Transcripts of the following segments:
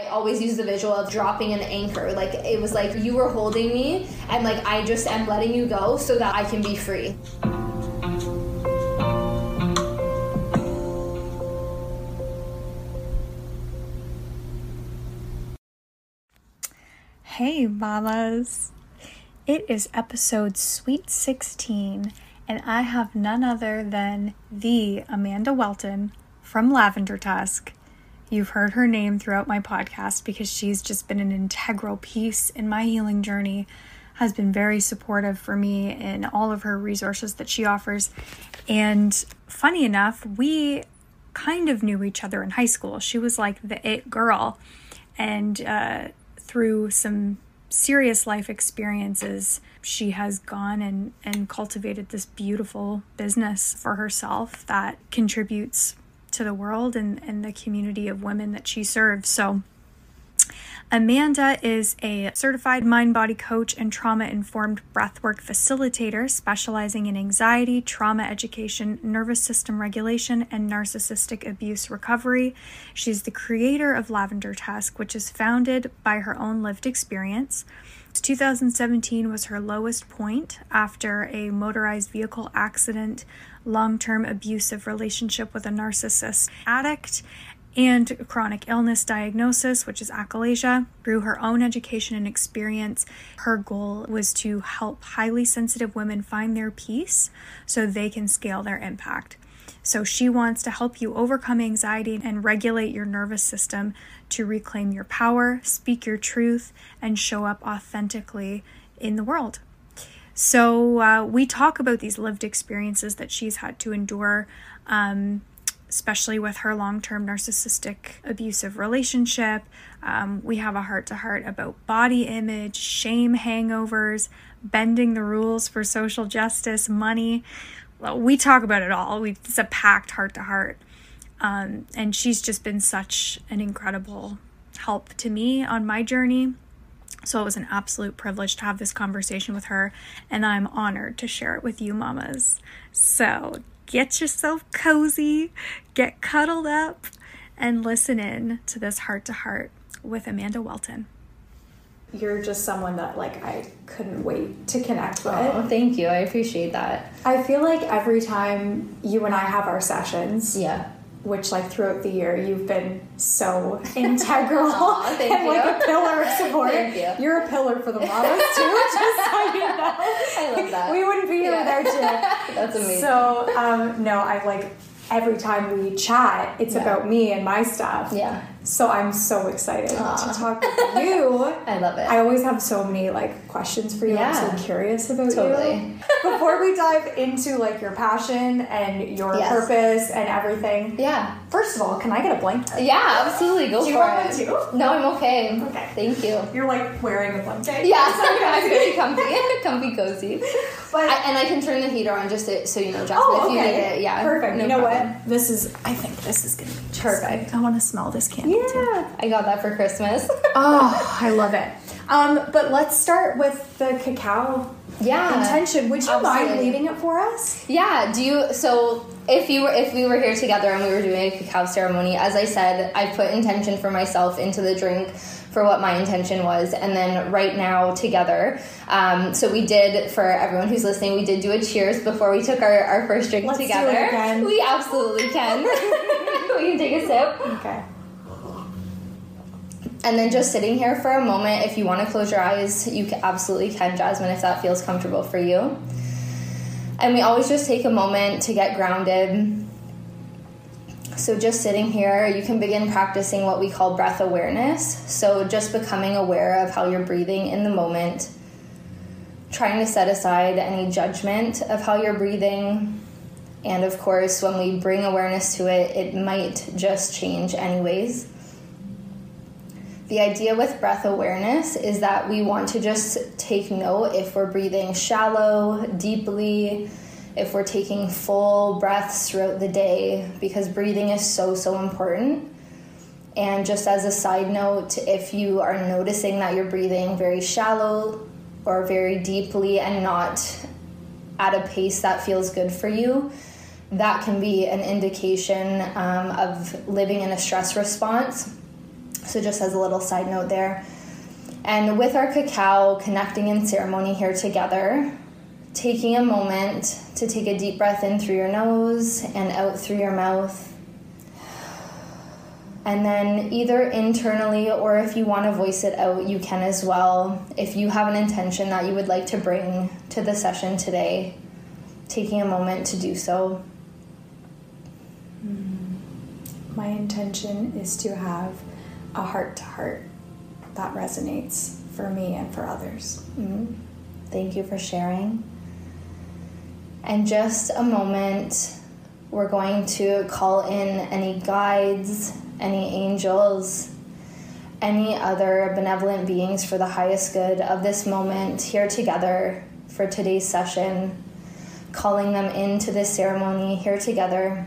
I always use the visual of dropping an anchor. Like it was like you were holding me and like I just am letting you go so that I can be free. Hey, mamas. It is episode Sweet 16, and I have none other than the Amanda Welton from Lavender Tusk. You've heard her name throughout my podcast because she's just been an integral piece in my healing journey, has been very supportive for me in all of her resources that she offers. And funny enough, we kind of knew each other in high school. She was like the it girl. And uh, through some serious life experiences, she has gone and, and cultivated this beautiful business for herself that contributes to the world and, and the community of women that she serves. So, Amanda is a certified mind body coach and trauma informed breathwork facilitator specializing in anxiety, trauma education, nervous system regulation, and narcissistic abuse recovery. She's the creator of Lavender Tusk, which is founded by her own lived experience. 2017 was her lowest point after a motorized vehicle accident, long term abusive relationship with a narcissist addict, and chronic illness diagnosis, which is achalasia. Through her own education and experience, her goal was to help highly sensitive women find their peace so they can scale their impact. So she wants to help you overcome anxiety and regulate your nervous system to reclaim your power, speak your truth, and show up authentically in the world. So uh, we talk about these lived experiences that she's had to endure. Um, especially with her long term narcissistic abusive relationship. Um, we have a heart to heart about body image, shame hangovers, bending the rules for social justice, money. Well, we talk about it all. We, it's a packed heart to heart. And she's just been such an incredible help to me on my journey. So it was an absolute privilege to have this conversation with her, and I'm honored to share it with you, mamas. So get yourself cozy, get cuddled up, and listen in to this heart to heart with Amanda Welton. You're just someone that like I couldn't wait to connect with. Oh, thank you. I appreciate that. I feel like every time you and I have our sessions, yeah, which like throughout the year you've been so integral Aww, and you. like a pillar of support. You. You're a pillar for the models too, just so you know. I love that. We wouldn't be here Yeah. without you. That's amazing. So um, no, I like every time we chat, it's Yeah. about me and my stuff. yeah, So I'm so excited Aw. to talk with you. I love it. I always have so many like questions for you. Yeah. I'm so curious about Totally. you. Before we dive into like your passion and your Yes. purpose and everything, yeah, first of all, can I get a blanket? yeah, absolutely. Go Do you for want it. one too? No, I'm okay. Okay. Thank you. You're like wearing a blanket. Yeah, so I'm very comfy, comfy, cozy. But I, and I can turn the heater on just to, so you know, Jasmine, oh, if you okay. need it. Yeah, perfect. no you know problem. what? This is. I think this is gonna be just Perfect. I want to smell this candle too. Yeah, I got that for Christmas. Oh, I love it. Um, but let's start with the cacao yeah. intention. Would you mind absolutely. leading it for us? Yeah. Do you? So if you were, if we were here together and we were doing a cacao ceremony, as I said, I put intention for myself into the drink for what my intention was, and then right now together. Um, so we did for everyone who's listening, we did do a cheers before we took our, our first drink Let's together. We absolutely can. we can take a sip. Okay. And then just sitting here for a moment, if you want to close your eyes, you absolutely can, Jasmine, if that feels comfortable for you. And we always just take a moment to get grounded. So, just sitting here, you can begin practicing what we call breath awareness. So, just becoming aware of how you're breathing in the moment, trying to set aside any judgment of how you're breathing. And of course, when we bring awareness to it, it might just change, anyways. The idea with breath awareness is that we want to just take note if we're breathing shallow, deeply, if we're taking full breaths throughout the day, because breathing is so, so important. And just as a side note, if you are noticing that you're breathing very shallow or very deeply and not at a pace that feels good for you, that can be an indication um, of living in a stress response So, just as a little side note there. And with our cacao connecting in ceremony here together, taking a moment to take a deep breath in through your nose and out through your mouth. And then, either internally or if you want to voice it out, you can as well. If you have an intention that you would like to bring to the session today, taking a moment to do so. Mm. My intention is to have a heart to heart that resonates for me and for others. Mm. Thank you for sharing. And just a moment, we're going to call in any guides, any angels, any other benevolent beings for the highest good of this moment here together for today's session, calling them into this ceremony here together.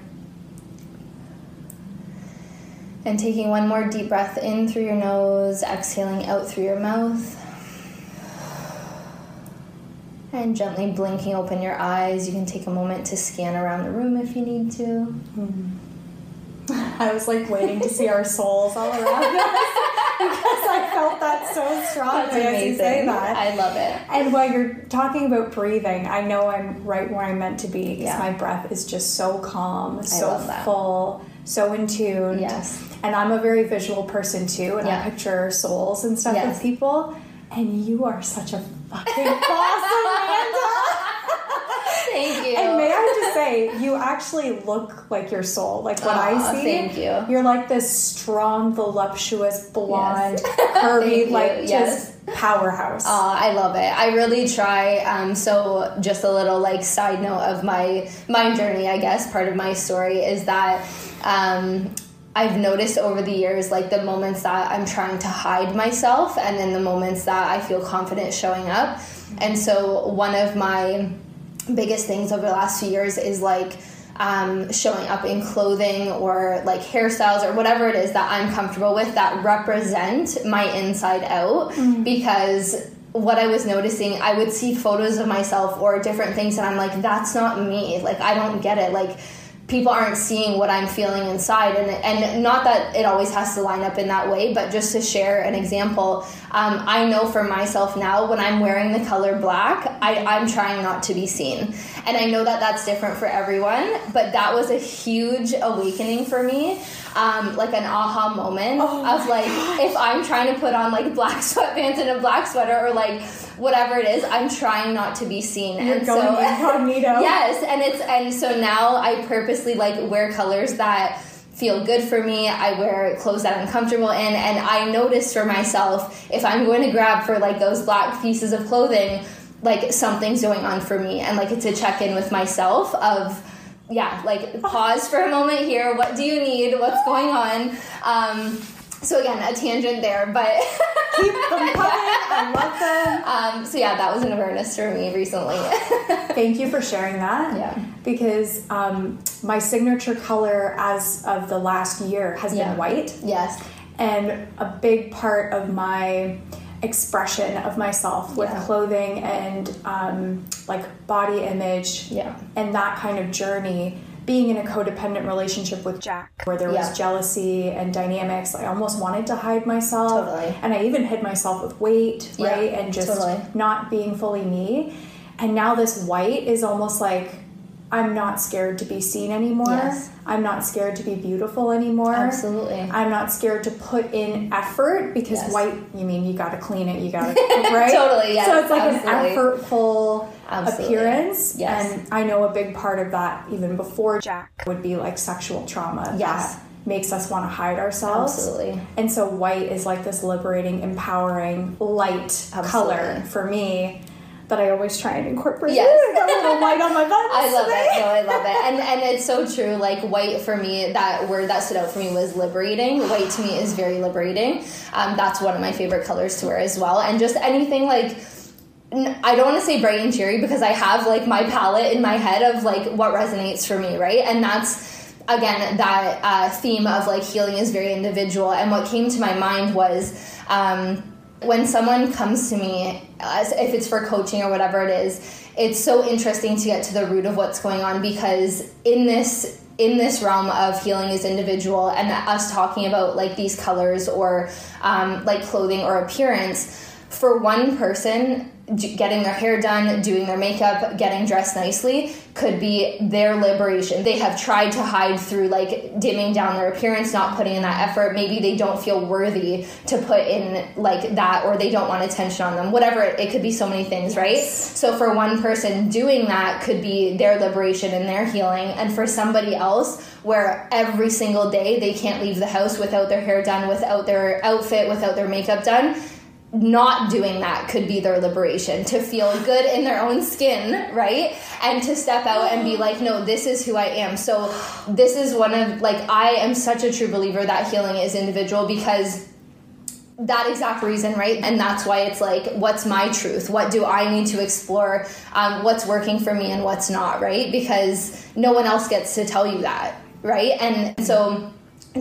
And taking one more deep breath in through your nose, exhaling out through your mouth. And gently blinking open your eyes. You can take a moment to scan around the room if you need to. Mm-hmm. I was like waiting to see our souls all around us because I felt that so strongly as you say that. I love it. And while you're talking about breathing, I know I'm right where I'm meant to be because Yeah. my breath is just so calm, so full, so in tune. Yes. And I'm a very visual person too, and Yeah. I picture souls and stuff Yes. with people. And you are such a fucking boss, Amanda. Thank you. And may I just say, you actually look like your soul. Like what I see, thank you. You're like this strong, voluptuous, blonde, Thank curvy, like yes. just powerhouse. Aw, I love it. I really try. Um, so, just a little like side note of my my journey, I guess. Part of my story is that um, I've noticed over the years, like the moments that I'm trying to hide myself, and then the moments that I feel confident showing up. And so, one of my biggest things over the last few years is like um, showing up in clothing or like hairstyles or whatever it is that I'm comfortable with that represent my inside out because what I was noticing, I would see photos of myself or different things, and I'm like, that's not me. Like, I don't get it. Like, people aren't seeing what I'm feeling inside, and and not that it always has to line up in that way, but just to share an example, um, I know for myself now when I'm wearing the color black, I, I'm trying not to be seen, and I know that that's different for everyone, but that was a huge awakening for me. Um, like an aha moment of like if I'm trying to put on like black sweatpants and a black sweater or like whatever it is, I'm trying not to be seen. You're and going so incognito. yes, and it's and so now I purposely like wear colors that feel good for me. I wear clothes that I'm comfortable in, and I notice for myself if I'm going to grab for like those black pieces of clothing, like something's going on for me, and like it's a check in with myself of. Yeah, like pause for a moment here. What do you need? What's going on? Um, so again, a tangent there, but Keep them coming. I love them. um, so yeah, that was an awareness for me recently. Thank you for sharing that. Yeah. Because um, my signature color as of the last year has Yeah. been white. yes, And a big part of my expression of myself with Yeah. clothing and um, like body image yeah, and that kind of journey being in a codependent relationship with Jack where there was Yeah. jealousy and dynamics I almost wanted to hide myself Totally. and I even hid myself with weight Yeah, right and just totally. not being fully me and now this white is almost like I'm not scared to be seen anymore Yes. I'm not scared to be beautiful anymore absolutely. I'm not scared to put in effort because Yes. white, you mean you got to clean it, you got to, right? Totally, yes, So it's like absolutely. an effortful Absolutely. appearance. Yes. And I know a big part of that, even before Jack, would be like sexual trauma. Yes. That makes us want to hide ourselves. Absolutely. And so white is like this liberating, empowering, light color for me that I always try and incorporate. Yes. I a little white on my butt. I love today. it. No, I love it. And and it's so true. Like white for me, that word that stood out for me was liberating. White to me is very liberating. Um, that's one of my favorite colors to wear as well. And just anything like I don't want to say bright and cheery because I have like my palette in my head of like what resonates for me, right? And that's again that uh, theme of like healing is very individual. And what came to my mind was. Um, when someone comes to me, if it's for coaching or whatever it is, it's so interesting to get to the root of what's going on because in this in this realm of healing is individual and us talking about like these colors or um, like clothing or appearance for one person getting their hair done, doing their makeup, getting dressed nicely could be their liberation. They have tried to hide through like dimming down their appearance, not putting in that effort. Maybe they don't feel worthy to put in like that or they don't want attention on them. Whatever, it could be so many things, right? So for one person doing that could be their liberation and their healing and for somebody else where every single day they can't leave the house without their hair done, without their outfit, without their makeup done not doing that could be their liberation to feel good in their own skin right and to step out and be like no this is who i am so this is one of like i am such a true believer that healing is individual because that exact reason, right? And that's why it's like, what's my truth? What do I need to explore? Um, what's working for me and what's not, right? Because no one else gets to tell you that, right? And so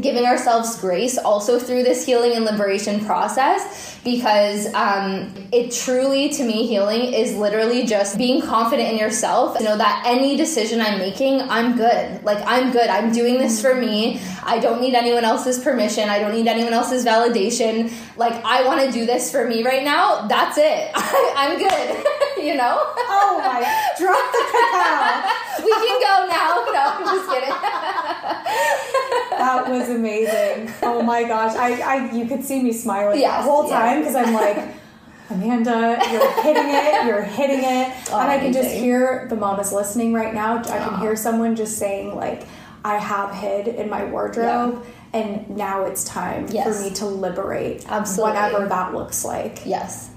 giving ourselves grace also through this healing and liberation process because um, it truly to me healing is literally just being confident in yourself. You know that any decision i'm making i'm good. Like i'm good. I'm doing this for me. I don't need anyone else's permission. I don't need anyone else's validation. Like i want to do this for me right now. That's it. I'm good. You know? Oh my drop the cacao. We can go now. No i'm just kidding. That was amazing. Oh my gosh, I, I you could see me smiling yes, the whole time because yes. I'm like. Amanda, you're hitting it, you're hitting it. Oh, and I can just hear the mom is listening right now. I can hear someone just saying, like, I have hid in my wardrobe yeah. and now it's time yes. for me to liberate. Absolutely. Whatever that looks like. Yes.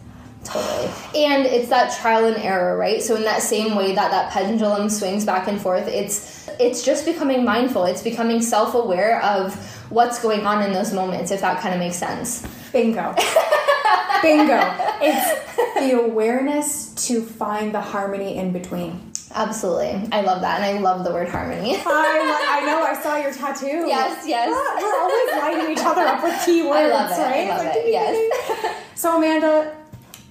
Totally. And it's that trial and error, right? So in that same way that that pendulum swings back and forth, it's it's just becoming mindful. It's becoming self-aware of what's going on in those moments if that kind of makes sense. Bingo. Bingo. It's the awareness to find the harmony in between. Absolutely. I love that. And I love the word harmony. I, I know. I saw your tattoo. Yes, yes. We're always lighting each other up with keywords, I love it. right? I love like, it. Yes. So, Amanda,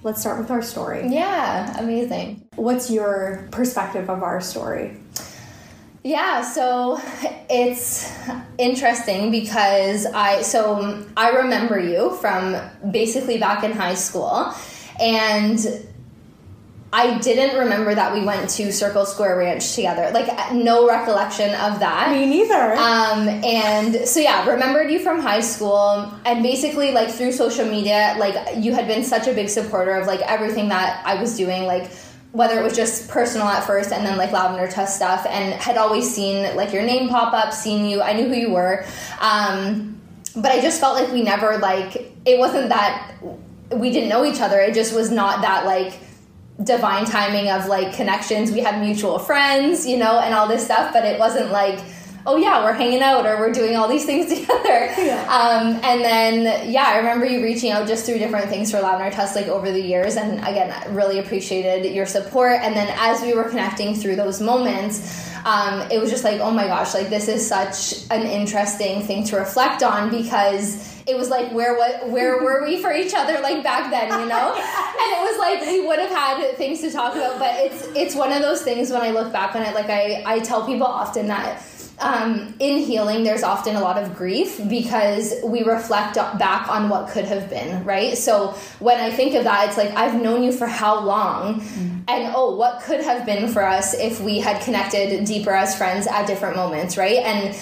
let's start with our story. Yeah, amazing. What's your perspective of our story? Yeah, so it's interesting because I so I remember you from basically back in high school and I didn't remember that we went to Circle Square Ranch together. Like no recollection of that. Me neither. Um, and so yeah, remembered you from high school, and basically like through social media, like you had been such a big supporter of like everything that I was doing, like whether it was just personal at first and then like lavender tusk stuff, and had always seen like your name pop up, seen you. I knew who you were, um, but I just felt like we never like it wasn't that we didn't know each other. It just was not that like divine timing of like connections. We had mutual friends, you know, and all this stuff, but it wasn't like, oh yeah, we're hanging out or we're doing all these things together. Yeah. Um, and then yeah, I remember you reaching out just through different things for Lavender Tusk like over the years, and again, really appreciated your support. And then as we were connecting through those moments. Um, it was just like, oh my gosh, like this is such an interesting thing to reflect on because it was like where what where were we for each other like back then you know and it was like we would have had things to talk about but it's it's one of those things when i look back on it like i i tell people often that um, in healing, there's often a lot of grief because we reflect back on what could have been, right? So when I think of that, it's like I've known you for how long, mm-hmm. and oh, what could have been for us if we had connected deeper as friends at different moments, right? And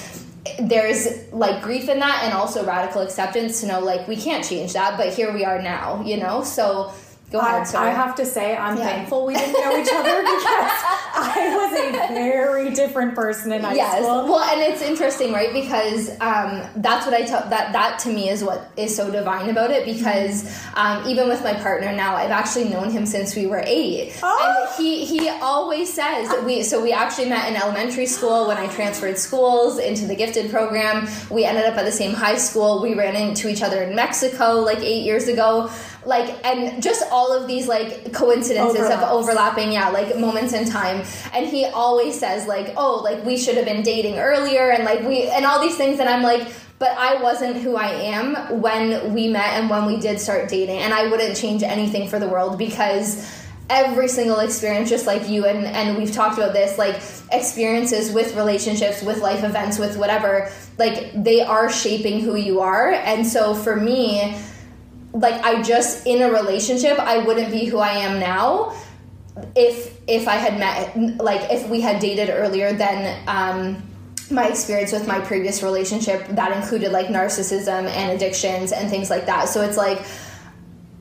there's like grief in that and also radical acceptance to know like we can't change that but here we are now you know? So Go ahead, I, I have to say, I'm yeah. thankful we didn't know each other because I was a very different person in high yes. school. Well, and it's interesting, right? Because um, that's what I tell that that to me is what is so divine about it. Because um, even with my partner now, I've actually known him since we were eight, oh. and he he always says that we. So we actually met in elementary school when I transferred schools into the gifted program. We ended up at the same high school. We ran into each other in Mexico like eight years ago like and just all of these like coincidences Overlaps. of overlapping yeah like moments in time. And he always says like oh like we should have been dating earlier and like we and all these things. And i'm like but i wasn't who i am when we met and when we did start dating and i wouldn't change anything for the world because every single experience just like you and and we've talked about this like experiences with relationships with life events with whatever like they are shaping who you are. And so for me like I just in a relationship I wouldn't be who I am now if if I had met like if we had dated earlier then um my experience with my previous relationship that included like narcissism and addictions and things like that so it's like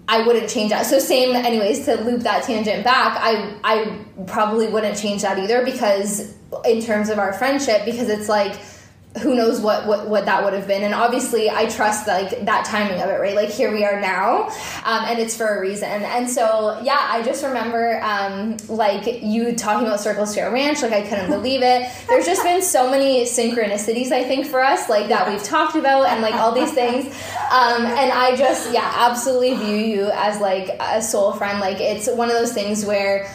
I wouldn't change that. So same anyways to loop that tangent back, I I probably wouldn't change that either because in terms of our friendship because it's like who knows what, what what that would have been. And obviously i trust like that timing of it right? Like here we are now um, and it's for a reason. And so yeah i just remember um, like you talking about circle square ranch like i couldn't believe it. There's just been so many synchronicities i think for us like that we've talked about and like all these things. Um, and i just yeah absolutely view you as like a soul friend. Like it's one of those things where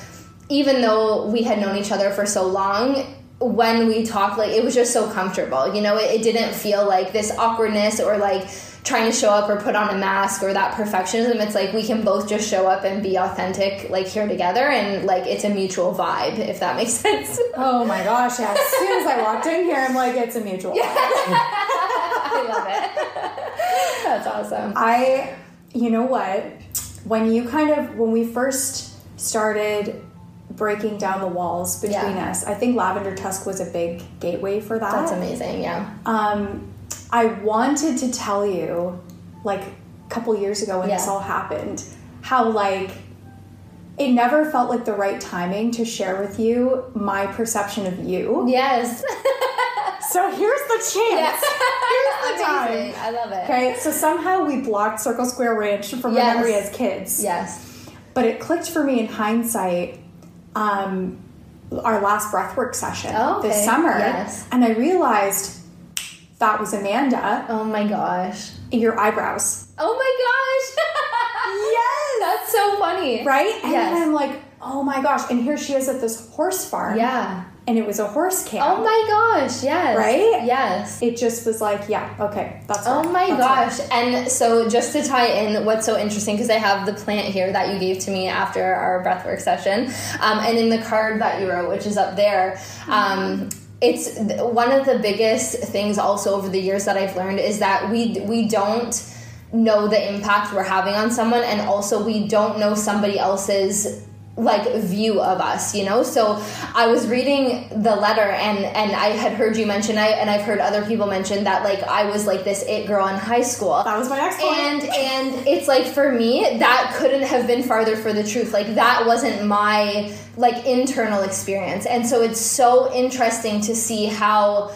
even though we had known each other for so long when we talked like it was just so comfortable you know? It, it, didn't feel like this awkwardness or like trying to show up or put on a mask or that perfectionism. It's like we can both just show up and be authentic like here together and like it's a mutual vibe if that makes sense. Oh my gosh yeah. as soon as i walked in here i'm like it's a mutual vibe. I love it. That's awesome. I you know what? When you kind of when we first started breaking down the walls between yeah. us. I think Lavender Tusk was a big gateway for that. That's amazing, yeah. Um, I wanted to tell you, like a couple years ago when yeah. this all happened, how like it never felt like the right timing to share with you my perception of you. Yes. so here's the chance. Yeah. Here's the time. I love it. Okay, so somehow we blocked Circle Square Ranch from yes. memory as kids. Yes. But it clicked for me in hindsight um, our last breathwork session oh, okay. this summer. Yes. And I realized that was Amanda. Oh my gosh. Your eyebrows. Oh my gosh. yes. That's so funny. Right? And yes. then I'm like, oh my gosh. And here she is at this horse farm. Yeah and it was a horse camp. Oh my gosh, yes. Right? Yes. It just was like, yeah, okay, that's Oh my that's gosh. And so just to tie in what's so interesting, because I have the plant here that you gave to me after our breathwork session, um, and in the card that you wrote, which is up there, um, it's one of the biggest things also over the years that I've learned is that we we don't know the impact we're having on someone and also we don't know somebody else's like view of us you know? So i was reading the letter and and i had heard you mention I, and i've heard other people mention that like i was like this it girl in high school. That was my ex and and it's like for me that couldn't have been farther for the truth. Like that wasn't my like internal experience. And so it's so interesting to see how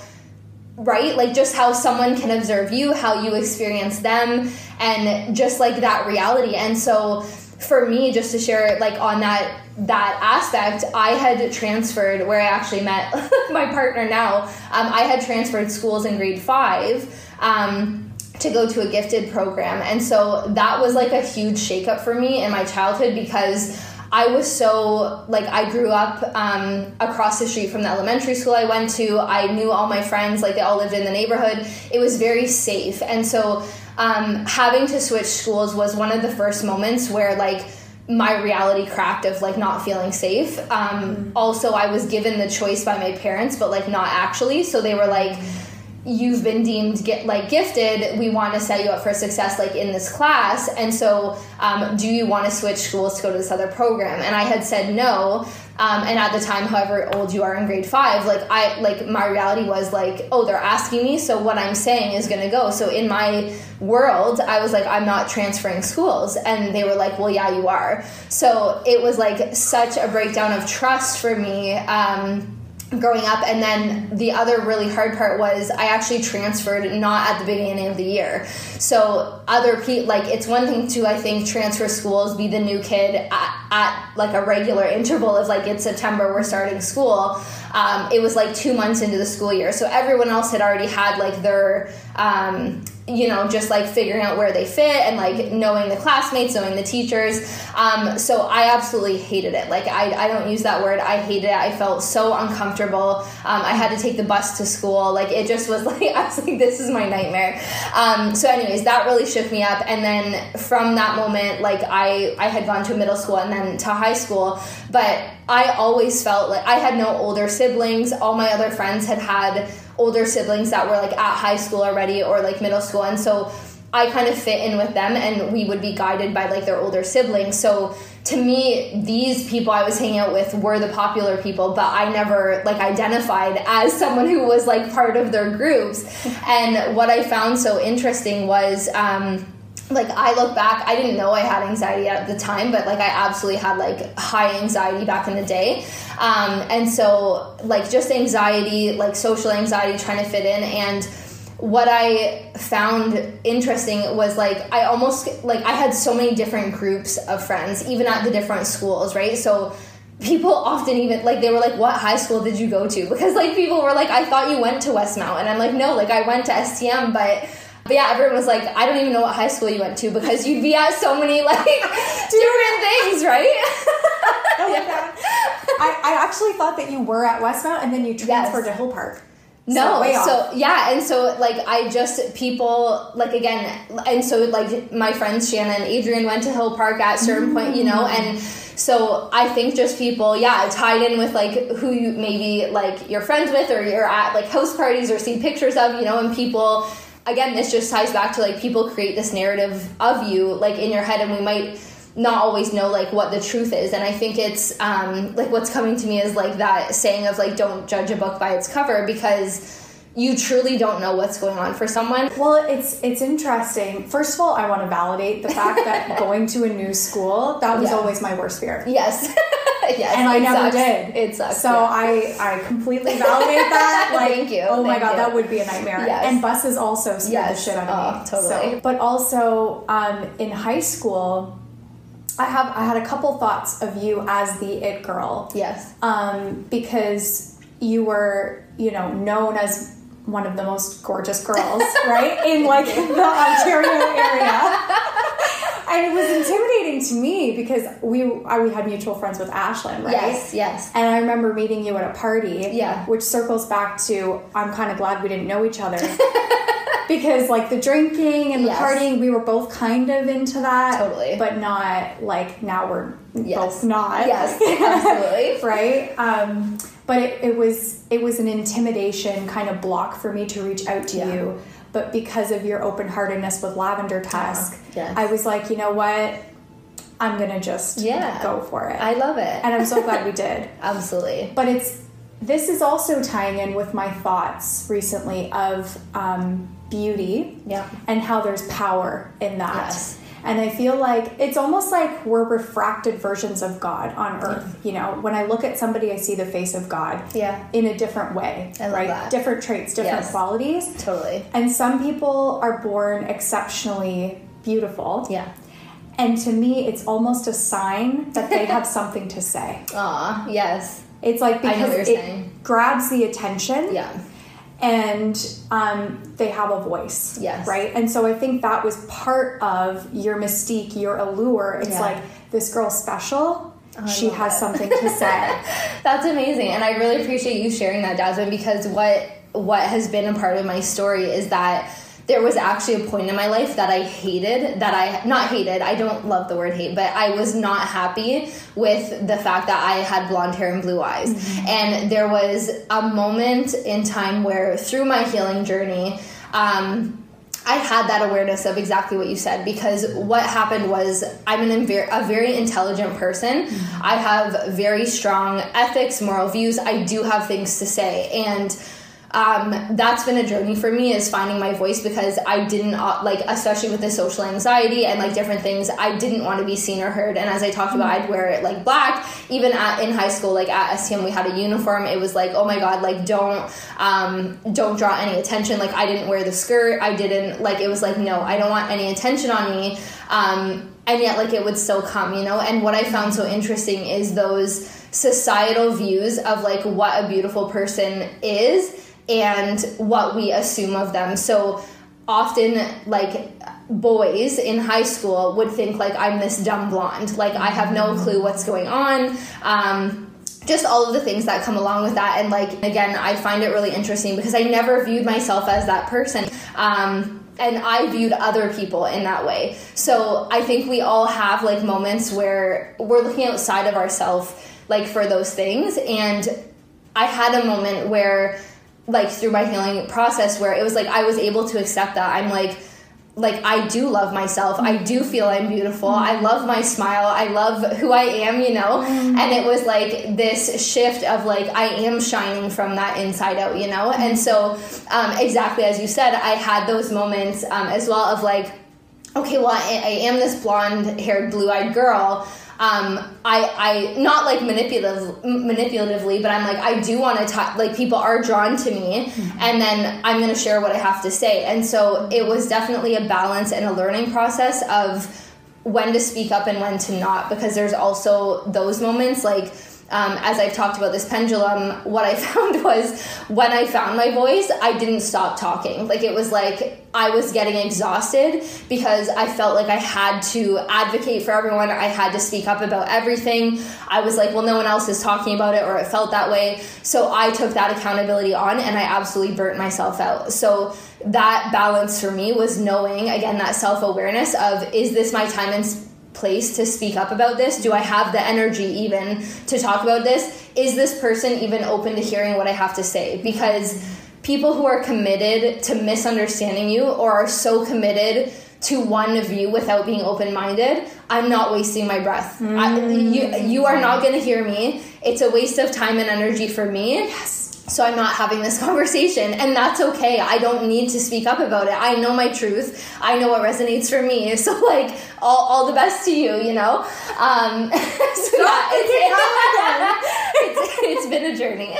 right? Like just how someone can observe you how you experience them and just like that reality. And so for me just to share like on that that aspect i had transferred where i actually met my partner now. Um, i had transferred schools in grade five um, to go to a gifted program. And so that was like a huge shakeup for me in my childhood because I was so like I grew up um, across the street from the elementary school I went to. I knew all my friends, like they all lived in the neighborhood. It was very safe, and so um, having to switch schools was one of the first moments where like my reality cracked of like not feeling safe. Um, mm-hmm. Also, I was given the choice by my parents, but like not actually. So they were like, "You've been deemed get like gifted. We want to set you up for success like in this class. And so, um, do you want to switch schools to go to this other program?" And I had said no um, and at the time, however old you are in grade five, like I like my reality was like, oh, they're asking me, so what I'm saying is gonna go. So in my world, I was like, I'm not transferring schools, and they were like, well, yeah, you are. So it was like such a breakdown of trust for me. Um, growing up and then the other really hard part was i actually transferred not at the beginning of the year so other people like it's one thing to i think transfer schools be the new kid at, at like a regular interval of like it's september we're starting school um, it was like two months into the school year. So everyone else had already had like their, um, you know, just like figuring out where they fit and like knowing the classmates, knowing the teachers. Um, so I absolutely hated it. Like, I, I don't use that word. I hated it. I felt so uncomfortable. Um, I had to take the bus to school. Like, it just was like, I was like, this is my nightmare. Um, so, anyways, that really shook me up. And then from that moment, like, I, I had gone to middle school and then to high school. But I always felt like I had no older siblings. All my other friends had had older siblings that were like at high school already or like middle school and so I kind of fit in with them and we would be guided by like their older siblings. So to me, these people I was hanging out with were the popular people, but I never like identified as someone who was like part of their groups. and what I found so interesting was um, like I look back, I didn't know I had anxiety at the time, but like I absolutely had like high anxiety back in the day. Um, and so like just anxiety, like social anxiety, trying to fit in. And what I found interesting was like I almost like I had so many different groups of friends, even at the different schools, right? So people often even like they were like what high school did you go to because like people were like i thought you went to westmount and i'm like no like i went to stm but but yeah, everyone was like, I don't even know what high school you went to because you'd be at so many like different things, right? yeah. I, I actually thought that you were at Westmount and then you transferred yes. to Hill Park. No, so, so, yeah, and so like I just people like again, and so like my friends Shannon and Adrian went to Hill Park at certain mm-hmm. point, you know, and so I think just people, yeah, tied in with like who you maybe like you're friends with or you're at like house parties or see pictures of, you know, and people again, this just ties back to like people create this narrative of you like in your head, and we might not always know like what the truth is. And i think it's um like what's coming to me is like that saying of like don't judge a book by its cover because you truly don't know what's going on for someone. Well, it's it's interesting. First of all, I want to validate the fact that going to a new school that was yeah. always my worst fear. Yes. yes, and I never sucks. did. It sucks. So yeah. I I completely validate that. Like, Thank you. Oh Thank my god, you. that would be a nightmare. Yes. And buses also scare yes. the shit out of oh, me. Totally. So, but also um, in high school. I have I had a couple thoughts of you as the it girl. Yes. Um, because you were, you know, known as one of the most gorgeous girls, right? In like the Ontario area. and it was intimidating to me because we I, we had mutual friends with Ashlyn, right? Yes, yes. And I remember meeting you at a party. Yeah. Which circles back to I'm kind of glad we didn't know each other. because like the drinking and the yes. partying, we were both kind of into that. Totally. But not like now we're yes. both not. Yes, absolutely. right? Um but it, it was it was an intimidation kind of block for me to reach out to yeah. you but because of your open heartedness with lavender tusk yes. i was like you know what i'm gonna just yeah. go for it i love it and i'm so glad we did absolutely but it's this is also tying in with my thoughts recently of um, beauty yeah. and how there's power in that yes. And I feel like it's almost like we're refracted versions of God on earth. You know, when I look at somebody, I see the face of God yeah. in a different way. right? That. Different traits, different yes. qualities. Totally. And some people are born exceptionally beautiful. Yeah. And to me, it's almost a sign that they have something to say. Ah, yes. It's like because it saying. grabs the attention. Yeah and um, they have a voice. Yes. Right? And so I think that was part of your mystique, your allure. It's yeah. like, this girl's special. Oh, she has something to say. That's amazing. And I really appreciate you sharing that, Jasmine, because what what has been a part of my story is that there was actually a point in my life that I hated, that I not hated, I don't love the word hate, but I was not happy with the fact that I had blonde hair and blue eyes. Mm-hmm. And there was a moment in time where through my healing journey, um, I had that awareness of exactly what you said because what happened was I'm an a very intelligent person. Mm-hmm. I have very strong ethics, moral views. I do have things to say. And um, that's been a journey for me is finding my voice because I didn't uh, like, especially with the social anxiety and like different things, I didn't want to be seen or heard. And as I talked about, I'd wear it like black. Even at in high school, like at STM, we had a uniform. It was like, oh my god, like don't um, don't draw any attention. Like I didn't wear the skirt. I didn't like. It was like no, I don't want any attention on me. Um, and yet, like it would still come, you know. And what I found so interesting is those societal views of like what a beautiful person is and what we assume of them. So often like boys in high school would think like I'm this dumb blonde, like I have no clue what's going on. Um, just all of the things that come along with that, and like again, I find it really interesting because I never viewed myself as that person. Um, and I viewed other people in that way. So I think we all have like moments where we're looking outside of ourselves, like for those things. And I had a moment where, like, through my healing process, where it was like I was able to accept that. I'm like, like I do love myself. I do feel I'm beautiful. I love my smile. I love who I am, you know? And it was like this shift of like I am shining from that inside out, you know? And so um, exactly as you said, I had those moments um, as well of like okay, well I, I am this blonde haired blue eyed girl um, I, I not like manipulative, manipulatively, but I'm like I do want to talk. Like people are drawn to me, mm-hmm. and then I'm going to share what I have to say. And so it was definitely a balance and a learning process of when to speak up and when to not, because there's also those moments like um, as I've talked about this pendulum, what I found was when I found my voice, I didn't stop talking. Like it was like I was getting exhausted because I felt like I had to advocate for everyone. I had to speak up about everything. I was like, well, no one else is talking about it, or it felt that way. So I took that accountability on and I absolutely burnt myself out. So that balance for me was knowing, again, that self awareness of is this my time and place to speak up about this? Do I have the energy even to talk about this? Is this person even open to hearing what I have to say? Because people who are committed to misunderstanding you or are so committed to one view without being open-minded i'm not wasting my breath mm. I, you, you are not going to hear me it's a waste of time and energy for me yes so I'm not having this conversation, and that's okay. I don't need to speak up about it. I know my truth. I know what resonates for me. So like, all, all the best to you. You know. Um, so yeah, it's, it's, it's been a journey.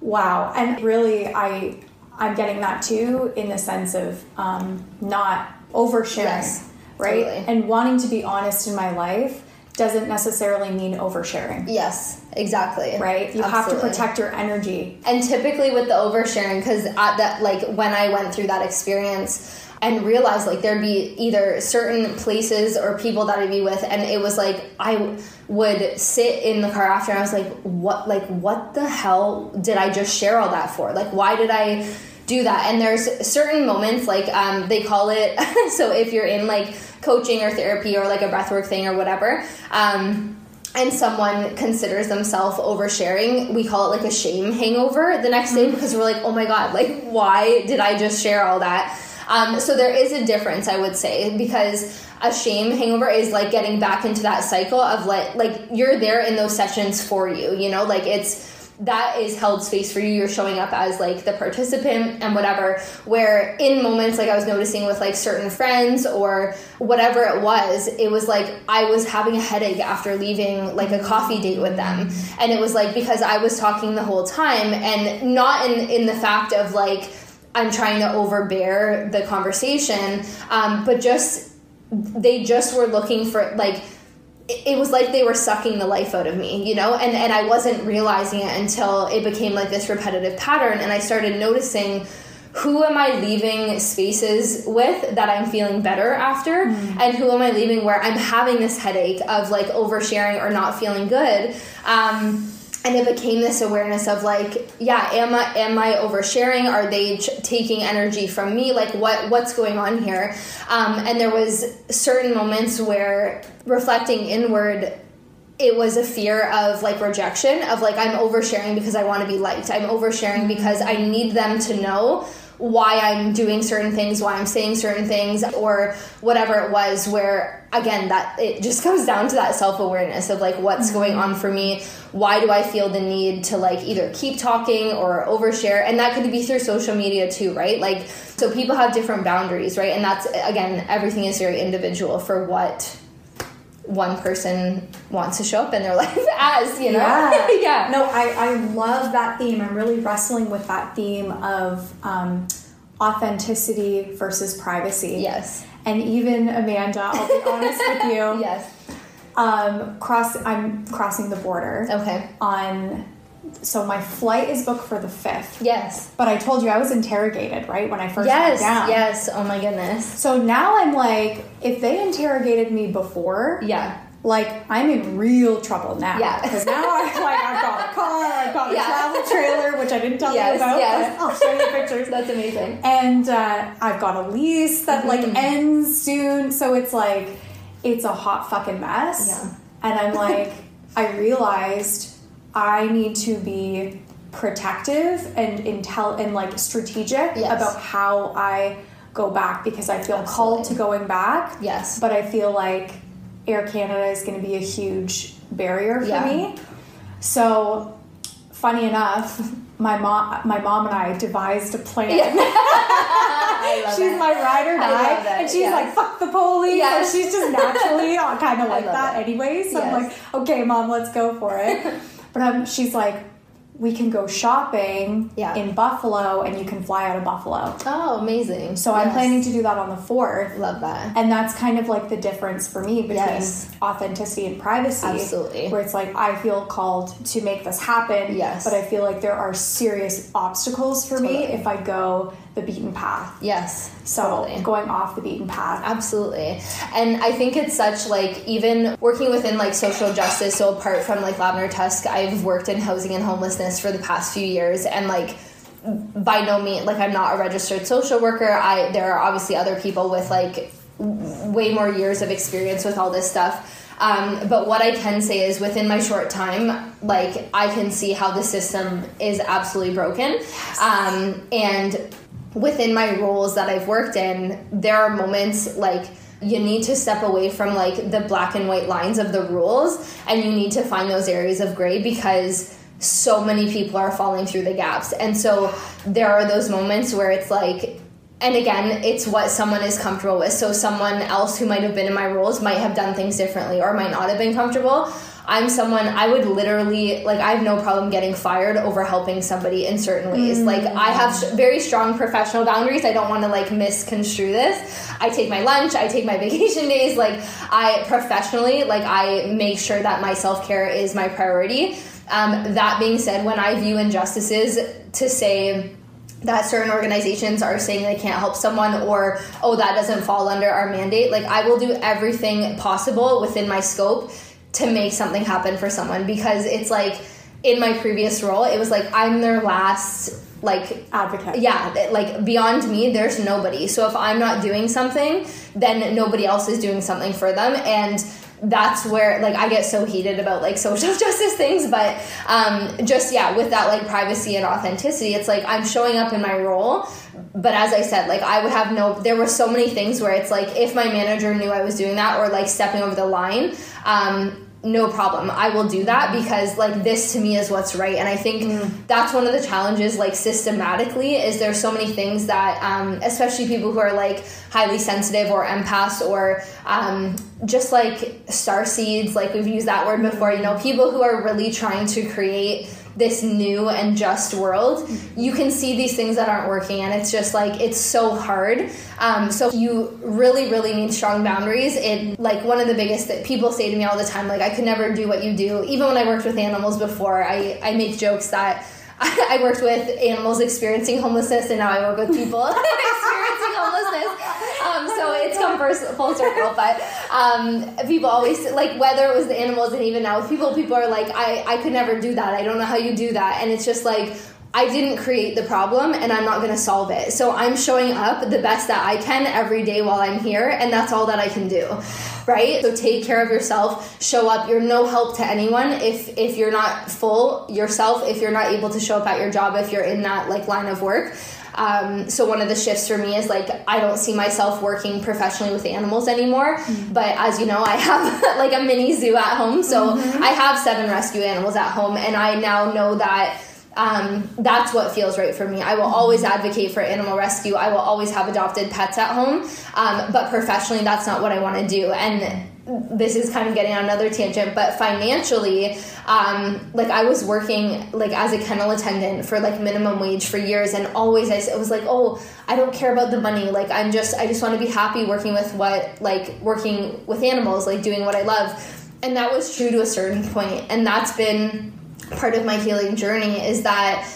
wow, and really, I I'm getting that too in the sense of um, not oversharing, yes, right, totally. and wanting to be honest in my life doesn't necessarily mean oversharing. Yes, exactly. Right? You Absolutely. have to protect your energy. And typically with the oversharing, because at that, like when I went through that experience, and realized like there'd be either certain places or people that I'd be with, and it was like I would sit in the car after, and I was like, "What? Like, what the hell did I just share all that for? Like, why did I do that?" And there's certain moments, like um, they call it. so if you're in like coaching or therapy or like a breathwork thing or whatever. Um, and someone considers themselves oversharing, we call it like a shame hangover the next day mm-hmm. because we're like, oh my god, like why did I just share all that? Um, so there is a difference, I would say, because a shame hangover is like getting back into that cycle of like like you're there in those sessions for you, you know, like it's that is held space for you. You're showing up as like the participant and whatever where in moments like i was noticing with like certain friends or whatever it was it was like i was having a headache after leaving like a coffee date with them. And it was like because i was talking the whole time and not in in the fact of like i'm trying to overbear the conversation um, but just they just were looking for like it was like they were sucking the life out of me, you know, and and I wasn't realizing it until it became like this repetitive pattern, and I started noticing who am I leaving spaces with that I'm feeling better after, mm. and who am I leaving where I'm having this headache of like oversharing or not feeling good. Um, and it became this awareness of like yeah am i am i oversharing? Are they ch- taking energy from me? Like what what's going on here? Um, and there was certain moments where reflecting inward it was a fear of like rejection of like i'm oversharing because i want to be liked. I'm oversharing because i need them to know why I'm doing certain things, why I'm saying certain things, or whatever it was, where again, that it just comes down to that self awareness of like what's mm-hmm. going on for me. Why do I feel the need to like either keep talking or overshare? And that could be through social media too, right? Like, so people have different boundaries, right? And that's again, everything is very individual for what one person wants to show up in their life as you know yeah, yeah. no I, I love that theme i'm really wrestling with that theme of um, authenticity versus privacy yes and even amanda i'll be honest with you yes Um, cross. I'm crossing the border Okay. on. So my flight is booked for the fifth. Yes. But I told you I was interrogated right when I first Yes. went down. Yes. Oh my goodness. So now I'm like, if they interrogated me before, Yeah. like I'm in real trouble now. Yeah. Because now I'm like I've got a car, I've got a Yeah. travel trailer, which I didn't tell Yes, you about. yes. I'll show you the pictures. That's amazing. and uh, I've got a lease that like Mm-hmm. ends soon, so it's like it's a hot fucking mess. Yeah. And I'm like, I realized I need to be protective and intel and like strategic Yes. about how I go back because I feel called to going back. Yes. But I feel like Air Canada is going to be a huge barrier for Yeah. me. So, funny enough, my mom, my mom and I devised a plan. Love she's it. my ride or die, and she's yes. like, "Fuck the police." Yes. So she's just naturally kind of like that, it. anyway. So I'm like, "Okay, mom, let's go for it." But um, she's like, "We can go shopping Yeah. in Buffalo, and you can fly out of Buffalo." Oh, amazing. So I'm planning to do that on the fourth. Love that. And that's kind of like the difference for me between Yes. authenticity and privacy. Absolutely. Where it's like I feel called to make this happen. Yes. But I feel like there are serious obstacles for me if I go the beaten path. Yes. So totally. going off the beaten path. Absolutely. And I think it's such like even working within like social justice, so apart from like Lavender Tusk, I've worked in housing and homelessness for the past few years and like by no means like I'm not a registered social worker. I there are obviously other people with like way more years of experience with all this stuff. Um, but what I can say is within my short time, like I can see how the system is absolutely broken. Um, and within my roles that I've worked in, there are moments like you need to step away from like the black and white lines of the rules and you need to find those areas of gray because so many people are falling through the gaps. And so there are those moments where it's like and again, it's what someone is comfortable with. So someone else who might have been in my roles might have done things differently or might not have been comfortable. I'm someone I would literally like I have no problem getting fired over helping somebody in certain ways. Like I have sh- very strong professional boundaries. I don't want to like misconstrue this. I take my lunch, I take my vacation days. Like I professionally, like I make sure that my self-care is my priority. Um, that being said, when I view injustices to say that certain organizations are saying they can't help someone or oh that doesn't fall under our mandate like i will do everything possible within my scope to make something happen for someone because it's like in my previous role it was like i'm their last like Advocate. yeah like beyond me there's nobody. So if i'm not doing something then nobody else is doing something for them. And that's where like i get so heated about like social justice things. But um just yeah with that like privacy and authenticity it's like i'm showing up in my role. But as i said like i would have no there were so many things where it's like if my manager knew i was doing that or like stepping over the line um no problem. I will do that because like this to me is what's right. And i think that's one of the challenges like systematically is there's so many things that um, especially people who are like highly sensitive or empaths or um, just like star seeds like we've used that word before you know people who are really trying to create this new and just world you can see these things that aren't working and it's just like it's so hard. Um, so you really really need strong boundaries. It like one of the biggest that people say to me all the time like i could never do what you do. Even when i worked with animals before i, I make jokes that I worked with animals experiencing homelessness, and now I work with people experiencing homelessness. Come first, full circle. But um, people always like whether it was the animals, and even now with people, people are like, I I could never do that. I don't know how you do that, and it's just like. I didn't create the problem and I'm not going to solve it. So I'm showing up the best that I can every day while I'm here and that's all that I can do. Right? So take care of yourself, show up. You're no help to anyone if if you're not full yourself, if you're not able to show up at your job if you're in that like line of work. Um, so one of the shifts for me is like I don't see myself working professionally with animals anymore. But as you know, I have like a mini zoo at home, so I have seven rescue animals at home, and I now know that um, that's what feels right for me. I will always advocate for animal rescue. I will always have adopted pets at home, um, but professionally, that's not what I want to do. And this is kind of getting on another tangent, but financially, um, like I was working like as a kennel attendant for like minimum wage for years, and always I was like, oh, I don't care about the money. Like I'm just, I just want to be happy working with what, like working with animals, like doing what I love. and that was true to a certain point and that's been part of my healing journey is that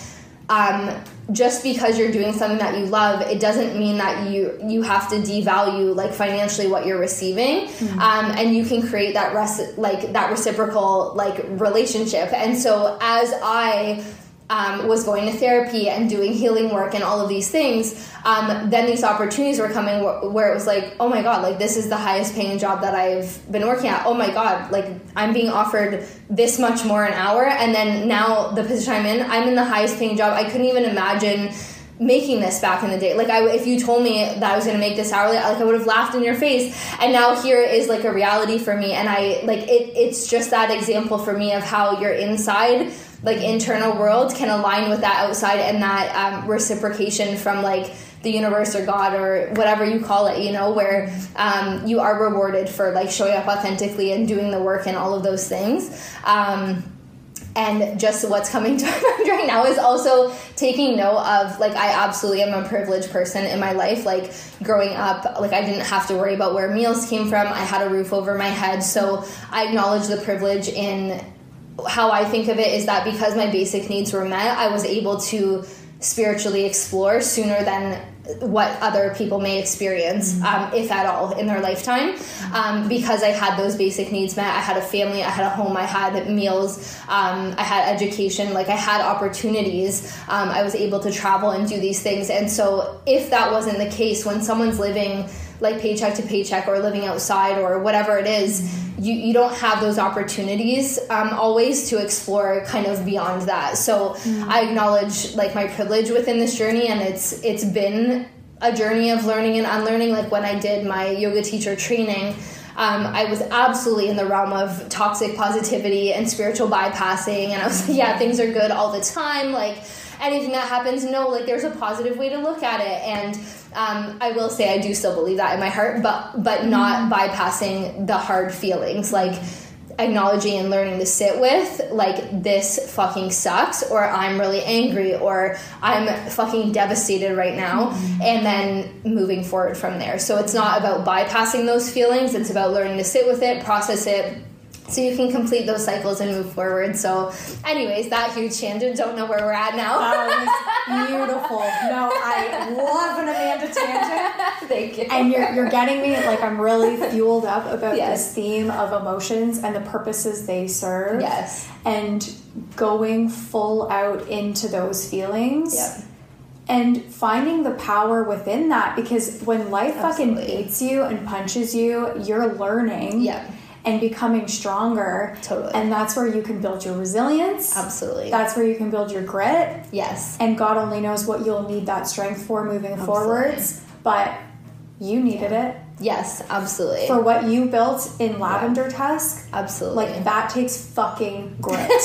um, just because you're doing something that you love, it doesn't mean that you you have to devalue like financially what you're receiving, mm-hmm. um, and you can create that res- like that reciprocal like relationship. And so as I um, was going to therapy and doing healing work and all of these things, um, then these opportunities were coming where, where, it was like, oh my God, like this is the highest paying job that I've been working at. Oh my God, like I'm being offered this much more an hour. And then now the position I'm in, I'm in the highest paying job. I couldn't even imagine making this back in the day. Like I, if you told me that I was going to make this hourly, like I would have laughed in your face. And now here is like a reality for me. And I like it, it's just that example for me of how you're inside like internal world can align with that outside and that um, reciprocation from like the universe or God or whatever you call it, you know, where um, you are rewarded for like showing up authentically and doing the work and all of those things. Um, and just what's coming to my mind right now is also taking note of like I absolutely am a privileged person in my life. Like growing up, like I didn't have to worry about where meals came from. I had a roof over my head, so I acknowledge the privilege in how I think of it is that because my basic needs were met, I was able to spiritually explore sooner than what other people may experience, mm-hmm. um, if at all, in their lifetime. Um, because I had those basic needs met. I had a family, I had a home, I had meals, um, I had education, like I had opportunities. Um, I was able to travel and do these things. And so, if that wasn't the case, when someone's living like paycheck to paycheck or living outside or whatever it is, you, you don't have those opportunities um, always to explore kind of beyond that. So mm-hmm. I acknowledge like my privilege within this journey, and it's it's been a journey of learning and unlearning. Like when I did my yoga teacher training. Um, I was absolutely in the realm of toxic positivity and spiritual bypassing, and I was like, yeah, things are good all the time. Like anything that happens, no, like there's a positive way to look at it. And um, I will say I do still believe that in my heart, but but not mm-hmm. bypassing the hard feelings, like acknowledging and learning to sit with like this fucking sucks or i'm really angry or i'm fucking devastated right now mm-hmm. and then moving forward from there so it's not about bypassing those feelings it's about learning to sit with it process it so you can complete those cycles and move forward. So, anyways, that huge tangent. Don't know where we're at now. That was beautiful. No, I love an Amanda tangent. Thank you. And you're you're getting me like I'm really fueled up about yes. this theme of emotions and the purposes they serve. Yes. And going full out into those feelings. Yep and finding the power within that because when life Absolutely. fucking beats you and punches you, you're learning. Yeah and becoming stronger. Totally. And that's where you can build your resilience. Absolutely. That's where you can build your grit. Yes. And God only knows what you'll need that strength for moving Absolutely. forwards. But you needed yeah. it. Yes, absolutely. For what you built in Lavender yeah. Tusk, absolutely. Like that takes fucking grit.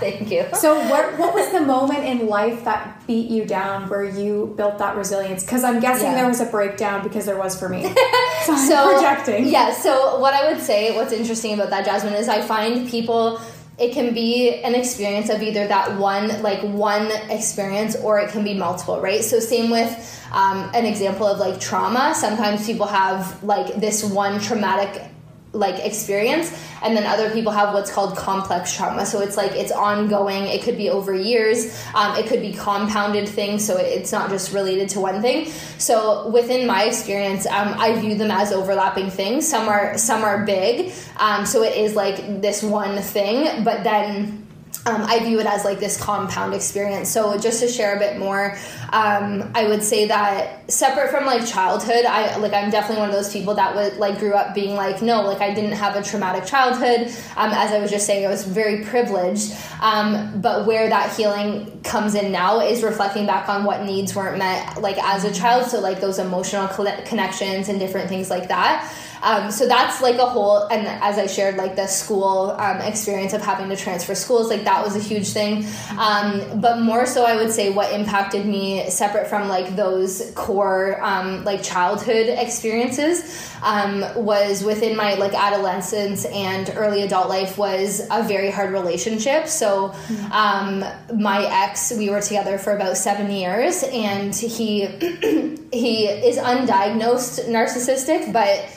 Thank you. So, what what was the moment in life that beat you down where you built that resilience? Because I'm guessing yeah. there was a breakdown because there was for me. So, so projecting. Yeah. So, what I would say, what's interesting about that, Jasmine, is I find people it can be an experience of either that one like one experience or it can be multiple right? So same with um, an example of like trauma. Sometimes people have like this one traumatic like experience and then other people have what's called complex trauma. So it's like it's ongoing. It could be over years. Um, it could be compounded things. So it's not just related to one thing. So within my experience um, i view them as overlapping things. Some are some are big. Um, so it is like this one thing. But then um, I view it as like this compound experience. So just to share a bit more, um, I would say that separate from like childhood, I like I'm definitely one of those people that would like grew up being like no, like I didn't have a traumatic childhood. Um, as I was just saying, I was very privileged. Um, but where that healing comes in now is reflecting back on what needs weren't met like as a child. So like those emotional connections and different things like that. Um, so that's like a whole, and as I shared, like the school um, experience of having to transfer schools, like that was a huge thing. Um, but more so, I would say what impacted me, separate from like those core um, like childhood experiences, um, was within my like adolescence and early adult life was a very hard relationship. So um, my ex, we were together for about seven years, and he he is undiagnosed narcissistic, but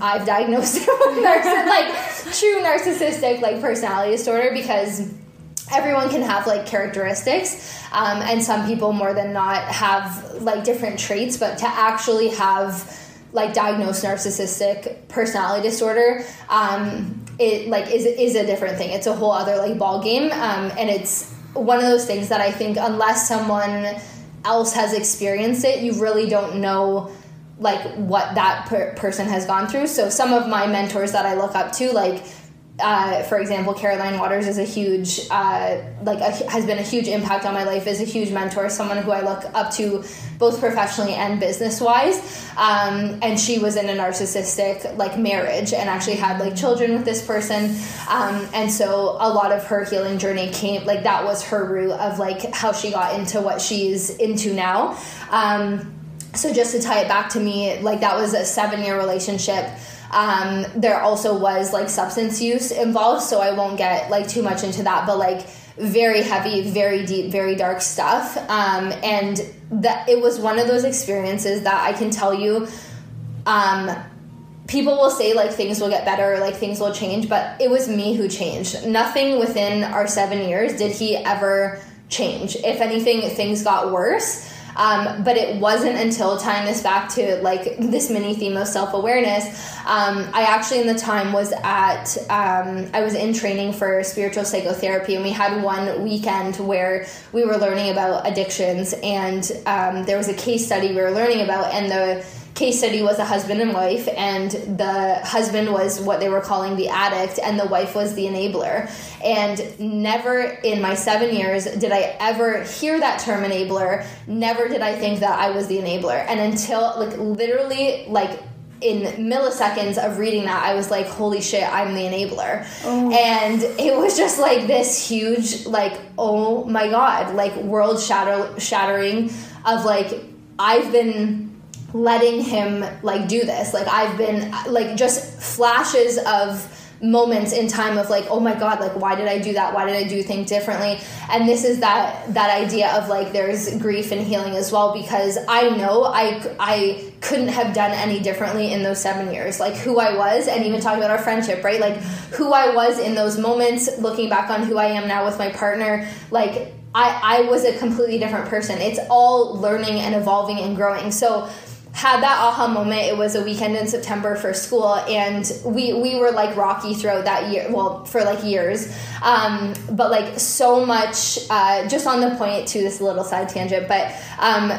I've diagnosed him with narciss- like true narcissistic like personality disorder because everyone can have like characteristics um, and some people more than not have like different traits but to actually have like diagnosed narcissistic personality disorder um, it like is is a different thing. It's a whole other like ball game um, and it's one of those things that i think unless someone else has experienced it you really don't know like what that per- person has gone through so some of my mentors that i look up to like uh, for example, Caroline Watters is a huge, uh, like, a, has been a huge impact on my life. Is a huge mentor, someone who I look up to, both professionally and business wise. Um, and she was in a narcissistic like marriage and actually had like children with this person. Um, and so a lot of her healing journey came like that was her route of like how she got into what she's into now. Um, so just to tie it back to me, like that was a seven year relationship. Um, there also was like substance use involved, so I won't get like too much into that, but like very heavy, very deep, very dark stuff. Um, and that it was one of those experiences that I can tell you, um, people will say like things will get better, like things will change, but it was me who changed. Nothing within our seven years did he ever change. If anything, things got worse. Um, but it wasn't until tying this back to like this mini theme of self awareness. Um, I actually, in the time, was at, um, I was in training for spiritual psychotherapy, and we had one weekend where we were learning about addictions, and um, there was a case study we were learning about, and the case study was a husband and wife, and the husband was what they were calling the addict, and the wife was the enabler. And never in my seven years did I ever hear that term enabler. Never did I think that I was the enabler. And until, like, literally, like, in milliseconds of reading that, I was like, holy shit, I'm the enabler. Oh. And it was just like this huge, like, oh my God, like world shatter- shattering of like, I've been letting him like do this. Like i've been like just flashes of moments in time of like oh my god like why did i do that? Why did i do things differently? And this is that that idea of like there's grief and healing as well because i know i i couldn't have done any differently in those seven years. Like who i was and even talking about our friendship right? Like who i was in those moments looking back on who i am now with my partner like i i was a completely different person. It's all learning and evolving and growing. So had that aha moment. It was a weekend in September for school, and we we were like rocky throughout that year. Well, for like years, um, but like so much. Uh, just on the point to this little side tangent, but. Um,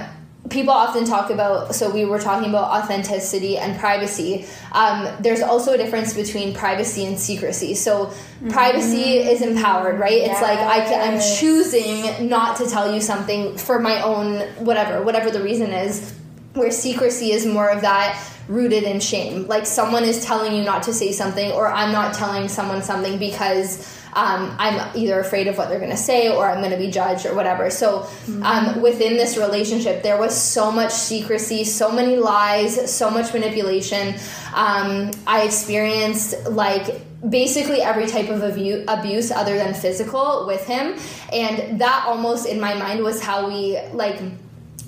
people often talk about so we were talking about authenticity and privacy um, there's also a difference between privacy and secrecy so mm-hmm. privacy is empowered right yes. it's like I can, i'm choosing not to tell you something for my own whatever whatever the reason is where secrecy is more of that rooted in shame. Like someone is telling you not to say something, or I'm not telling someone something because um, I'm either afraid of what they're going to say or I'm going to be judged or whatever. So mm-hmm. um, within this relationship, there was so much secrecy, so many lies, so much manipulation. Um, I experienced like basically every type of abuse other than physical with him and that almost in my mind was how we like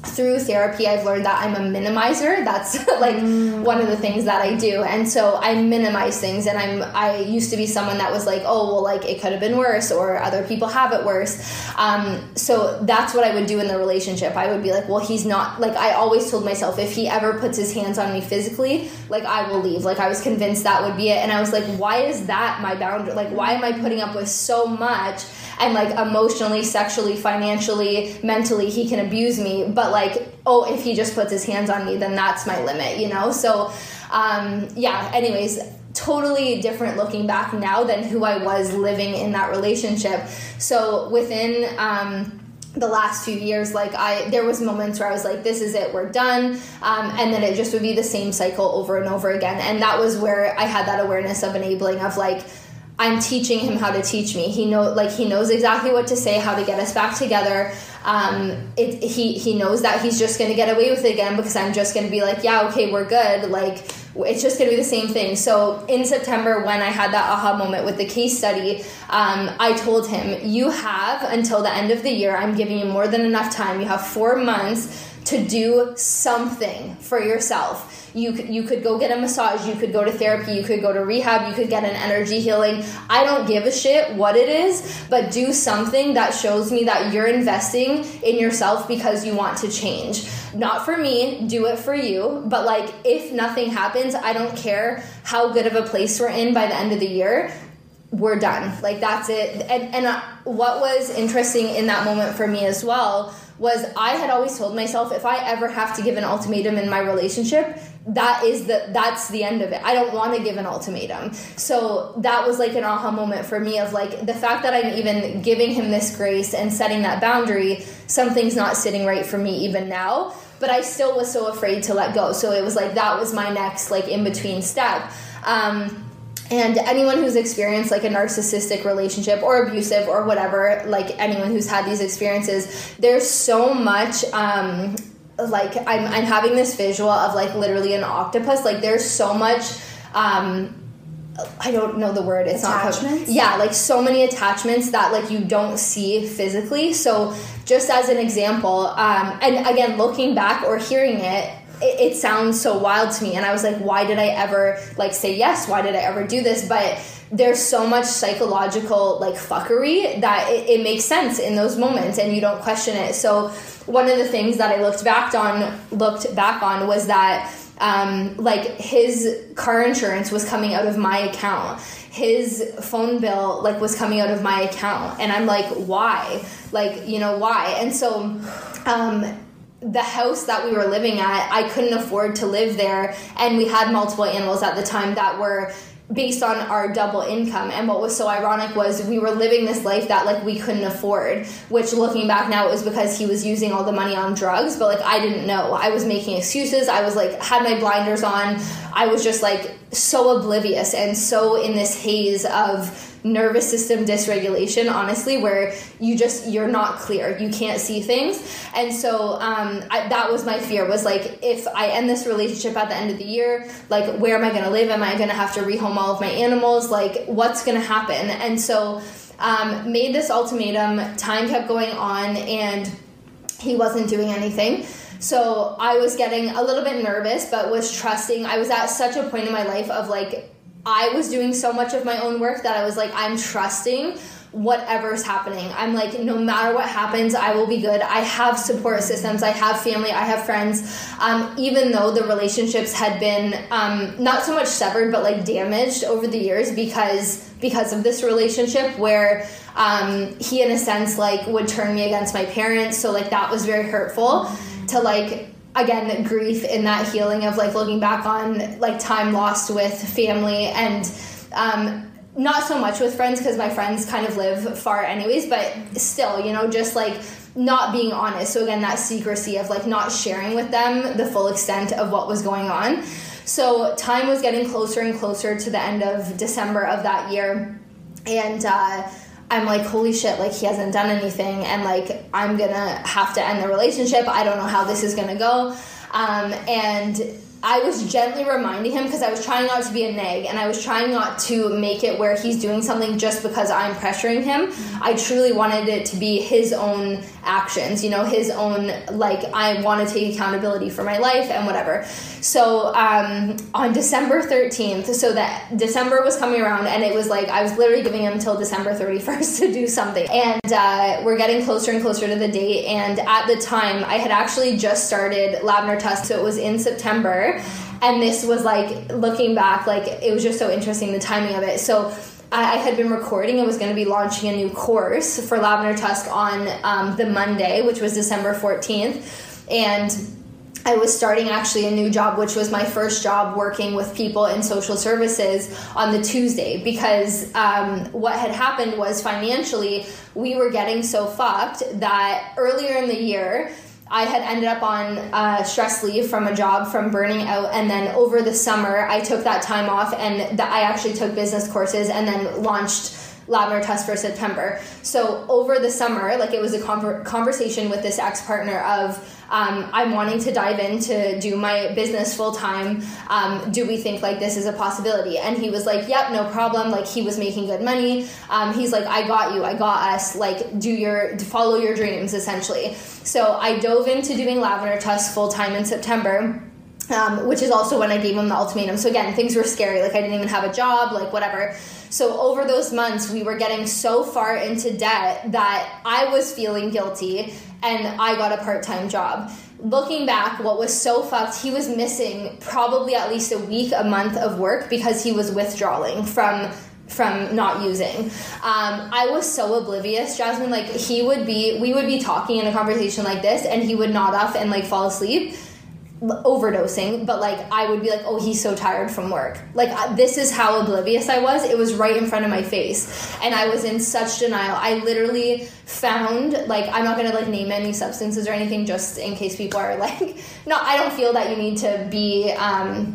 through therapy i've learned that i'm a minimizer. That's like mm. one of the things that i do. And so i minimize things and i'm i used to be someone that was like oh well like it could have been worse or other people have it worse. Um, so that's what i would do in the relationship. I would be like well he's not like i always told myself if he ever puts his hands on me physically like i will leave. Like i was convinced that would be it. And i was like why is that my boundary? Like why am i putting up with so much and like emotionally sexually financially mentally he can abuse me. But like oh if he just puts his hands on me then that's my limit you know? So um, yeah anyways totally different looking back now than who i was living in that relationship. So within um, the last few years like i there was moments where i was like this is it we're done um, and then it just would be the same cycle over and over again. And that was where i had that awareness of enabling of like I'm teaching him how to teach me. He know like he knows exactly what to say, how to get us back together. Um, it, he he knows that he's just going to get away with it again because I'm just going to be like, yeah, okay, we're good. Like it's just going to be the same thing. So in September, when I had that aha moment with the case study, um, I told him, you have until the end of the year. I'm giving you more than enough time. You have four months to do something for yourself. You you could go get a massage, you could go to therapy, you could go to rehab, you could get an energy healing. I don't give a shit what it is, but do something that shows me that you're investing in yourself because you want to change. Not for me, do it for you, but like if nothing happens, I don't care how good of a place we're in by the end of the year we're done. Like that's it. And and uh, what was interesting in that moment for me as well was I had always told myself if I ever have to give an ultimatum in my relationship, that is the that's the end of it. I don't want to give an ultimatum. So that was like an aha moment for me of like the fact that I'm even giving him this grace and setting that boundary, something's not sitting right for me even now. But I still was so afraid to let go. So it was like that was my next like in between step. Um, and anyone who's experienced like a narcissistic relationship or abusive or whatever like anyone who's had these experiences there's so much um like i'm, I'm having this visual of like literally an octopus like there's so much um I don't know the word. It's attachments? not yeah, like so many attachments that like you don't see physically. So just as an example, um, and again, looking back or hearing it, it, it sounds so wild to me. And i was like why did i ever like say yes? Why did i ever do this? But there's so much psychological like fuckery that it, it, makes sense in those moments and you don't question it. So one of the things that i looked back on looked back on was that um, like his car insurance was coming out of my account. His phone bill like was coming out of my account. And i'm like why? Like you know why? And so um the house that we were living at, I couldn't afford to live there, and we had multiple animals at the time that were based on our double income. And what was so ironic was we were living this life that like we couldn't afford which looking back now it was because he was using all the money on drugs. But like i didn't know. I was making excuses. I was like had my blinders on. I was just like so oblivious and so in this haze of nervous system dysregulation honestly where you just you're not clear. You can't see things. And so um, I, that was my fear was like if i end this relationship at the end of the year like where am i going to live? Am i going to have to rehome all of my animals? Like what's going to happen? And so um, made this ultimatum. Time kept going on and he wasn't doing anything so I was getting a little bit nervous, but was trusting. I was at such a point in my life of like, I was doing so much of my own work that I was like, I'm trusting whatever's happening. I'm like, no matter what happens, I will be good. I have support systems, I have family, I have friends. Um, even though the relationships had been um, not so much severed, but like damaged over the years because because of this relationship where um, he in a sense like would turn me against my parents so like that was very hurtful to like again grief in that healing of like looking back on like time lost with family and um, not so much with friends because my friends kind of live far anyways but still you know just like not being honest. So again that secrecy of like not sharing with them the full extent of what was going on. So time was getting closer and closer to the end of december of that year. And uh, I'm like, holy shit, like he hasn't done anything, and like I'm gonna have to end the relationship. I don't know how this is gonna go. Um, and I was gently reminding him because I was trying not to be a nag and I was trying not to make it where he's doing something just because I'm pressuring him. I truly wanted it to be his own actions, you know, his own, like, I want to take accountability for my life and whatever. So um, on December 13th, so that December was coming around and it was like I was literally giving him until December 31st to do something. And uh, we're getting closer and closer to the date. And at the time, I had actually just started Lavender Tusk, so it was in September and this was like looking back like it was just so interesting the timing of it so I, had been recording and was going to be launching a new course for Lavender Tusk on um, the Monday, which was December 14th. And I was starting actually a new job, which was my first job working with people in social services on the Tuesday. Because um, what had happened was financially, we were getting so fucked that earlier in the year, I had ended up on uh, stress leave from a job from burning out, and then over the summer, I took that time off, and th- I actually took business courses, and then launched lavender tusk for September. So over the summer, like it was a conver- conversation with this ex partner of um, I'm wanting to dive into do my business full time. Um, do we think like this is a possibility? And he was like, Yep, no problem. Like he was making good money. Um, he's like, I got you. I got us. Like do your follow your dreams essentially. So I dove into doing lavender tusk full time in September. Um, which is also when I gave him the ultimatum. So again, things were scary. Like I didn't even have a job, like whatever. So over those months, we were getting so far into debt that I was feeling guilty and I got a part time job. Looking back, what was so fucked, he was missing probably at least a week, a month of work because he was withdrawing from from not using. Um, I was so oblivious, Jasmine. Like he would be, we would be talking in a conversation like this, and he would nod off and like fall asleep overdosing but like i would be like oh he's so tired from work. Like this is how oblivious i was. It was right in front of my face and i was in such denial. I literally found like i'm not gonna like name any substances or anything just in case people are like no i don't feel that you need to be um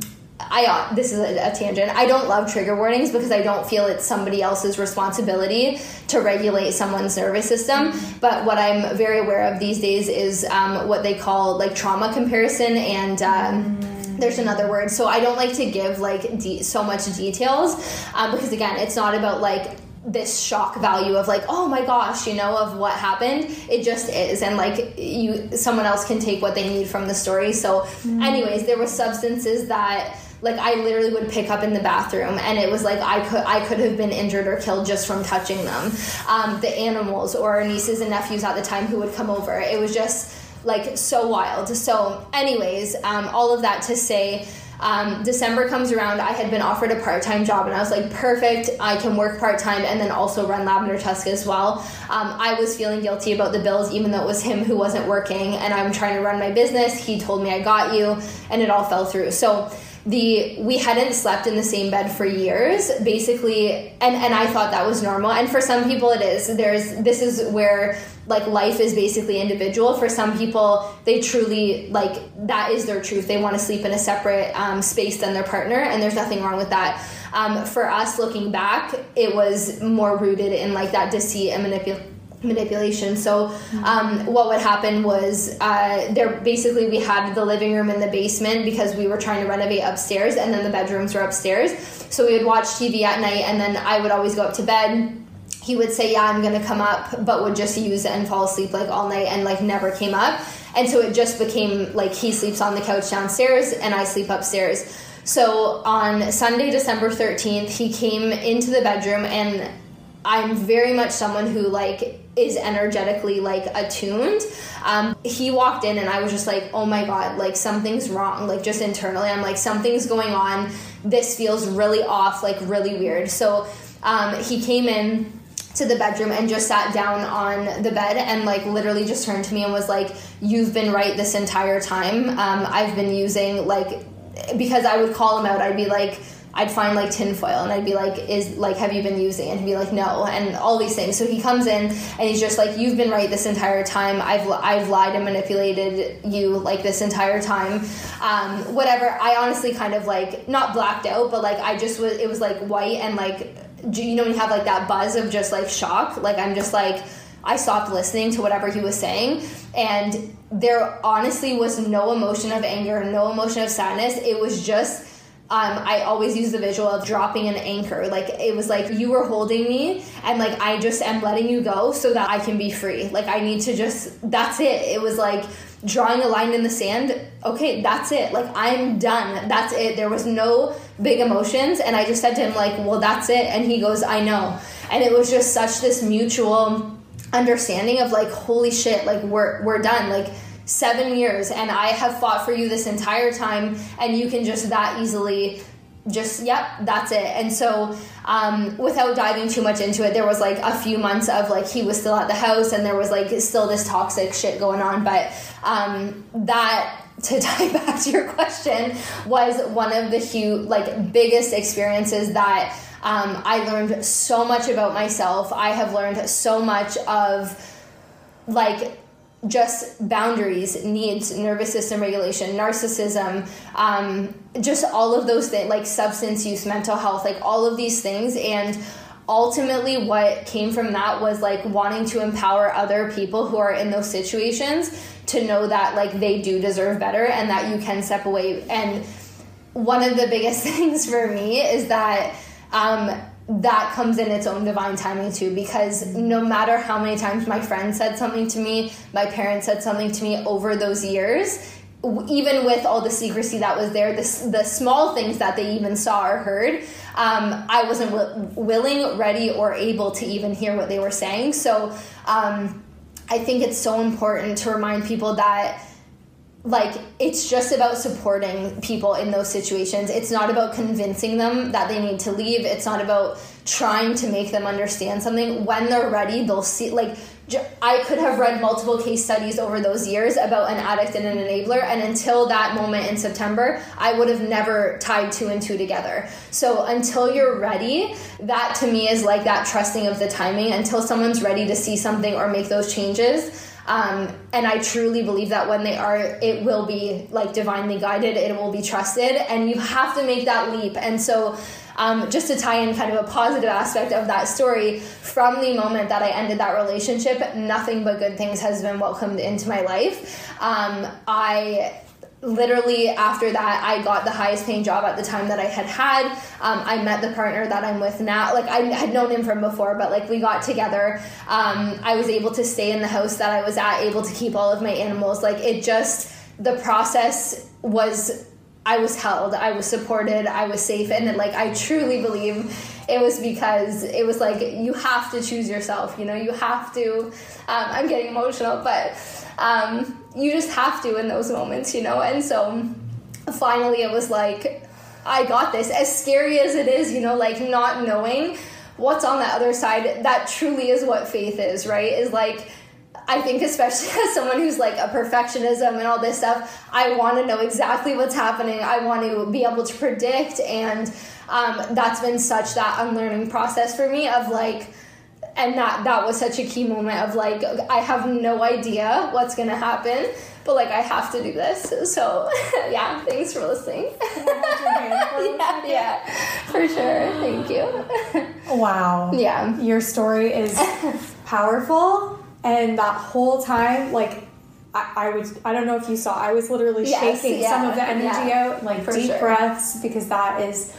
I uh, this is a, a, tangent. I don't love trigger warnings because I don't feel it's somebody else's responsibility to regulate someone's nervous system. But what I'm very aware of these days is um, what they call like trauma comparison, and um, there's another word. So I don't like to give like de- so much details um, because again, it's not about like this shock value of like oh my gosh you know of what happened it just is and like you someone else can take what they need from the story so mm. anyways there were substances that like I literally would pick up in the bathroom and it was like I could I could have been injured or killed just from touching them. Um, the animals or nieces and nephews at the time who would come over. It was just like so wild. So, anyways, um, all of that to say. Um, December comes around, I had been offered a part time job, and I was like, perfect, I can work part time and then also run Lavender Tusk as well. Um, I was feeling guilty about the bills, even though it was him who wasn't working, and I'm trying to run my business. He told me, I got you, and it all fell through. So, the we hadn't slept in the same bed for years basically and and I thought that was normal. And for some people it is. There's this is where like life is basically individual. For some people they truly like that is their truth. They want to sleep in a separate um, space than their partner and there's nothing wrong with that. Um, for us looking back it was more rooted in like that deceit and manipulation manipulation. So um, what would happen was uh, there basically we had the living room in the basement because we were trying to renovate upstairs, and then the bedrooms were upstairs. So we would watch TV at night, and then I would always go up to bed. He would say, "Yeah, I'm gonna come up," but would just use it and fall asleep like all night, and like never came up. And so it just became like he sleeps on the couch downstairs, and I sleep upstairs. So on Sunday, December 13th, he came into the bedroom and I'm very much someone who like is energetically like attuned. Um, he walked in and I was just like, oh my god, like something's wrong. Like just internally, I'm like something's going on. This feels really off, like really weird. So um, he came in to the bedroom and just sat down on the bed and like literally just turned to me and was like, you've been right this entire time. Um, I've been using like because I would call him out. I'd be like I'd find like tinfoil and I'd be like, is like, have you been using? And he'd be like, no, and all these things. So he comes in and he's just like, you've been right this entire time. I've, I've lied and manipulated you like this entire time. Um, whatever. I honestly kind of like, not blacked out, but like, I just was, it was like white and like, you know, when you have like that buzz of just like shock, like I'm just like, I stopped listening to whatever he was saying. And there honestly was no emotion of anger, no emotion of sadness. It was just, um, I always use the visual of dropping an anchor. Like it was like you were holding me, and like I just am letting you go so that I can be free. Like I need to just, that's it. It was like drawing a line in the sand. Okay, that's it. Like I'm done. That's it. There was no big emotions. And I just said to him, like, well, that's it. And he goes, I know. And it was just such this mutual understanding of like, holy shit, like we're, we're done. Like, seven years and I have fought for you this entire time and you can just that easily just yep that's it. And so um, without diving too much into it there was like a few months of like he was still at the house and there was like still this toxic shit going on. But um, that to tie back to your question was one of the huge like biggest experiences that um, i learned so much about myself. I have learned so much of like just boundaries, needs, nervous system regulation, narcissism, um, just all of those things, like substance use, mental health, like all of these things. And ultimately what came from that was like wanting to empower other people who are in those situations to know that like they do deserve better and that you can step away and one of the biggest things for me is that um, that comes in its own divine timing too because no matter how many times my friend said something to me my parents said something to me over those years even with all the secrecy that was there the, the small things that they even saw or heard um, i wasn't w- willing ready or able to even hear what they were saying. So um, i think it's so important to remind people that like it's just about supporting people in those situations. It's not about convincing them that they need to leave. It's not about trying to make them understand something. When they're ready they'll see like i could have read multiple case studies over those years about an addict and an enabler and until that moment in september i would have never tied two and two together. So until you're ready that to me is like that trusting of the timing. Until someone's ready to see something or make those changes um, and I truly believe that when they are, it will be like divinely guided, it will be trusted, and you have to make that leap. And so, um, just to tie in kind of a positive aspect of that story, from the moment that I ended that relationship, nothing but good things has been welcomed into my life. Um, I literally after that i got the highest paying job at the time that i had had. Um, i met the partner that i'm with now. Like i had known him from before but like we got together. Um, i was able to stay in the house that i was at able to keep all of my animals. Like it just the process was i was held. I was supported. I was safe. And like i truly believe it was because it was like you have to choose yourself you know? You have to um, i'm getting emotional but um, you just have to in those moments, you know? And so finally it was like, I got this. As scary as it is, you know, like not knowing what's on the other side, that truly is what faith is, right? Is like, I think, especially as someone who's like a perfectionism and all this stuff, I want to know exactly what's happening. I want to be able to predict. And um, that's been such that unlearning process for me of like, and that that was such a key moment of like I have no idea what's gonna happen, but like I have to do this. So yeah, thanks for listening. yeah, yeah, for sure. Thank you. Wow. Yeah, your story is powerful, and that whole time, like I, I was I don't know if you saw I was literally yes, shaking yeah, some of the energy yeah, out like deep sure. breaths because that is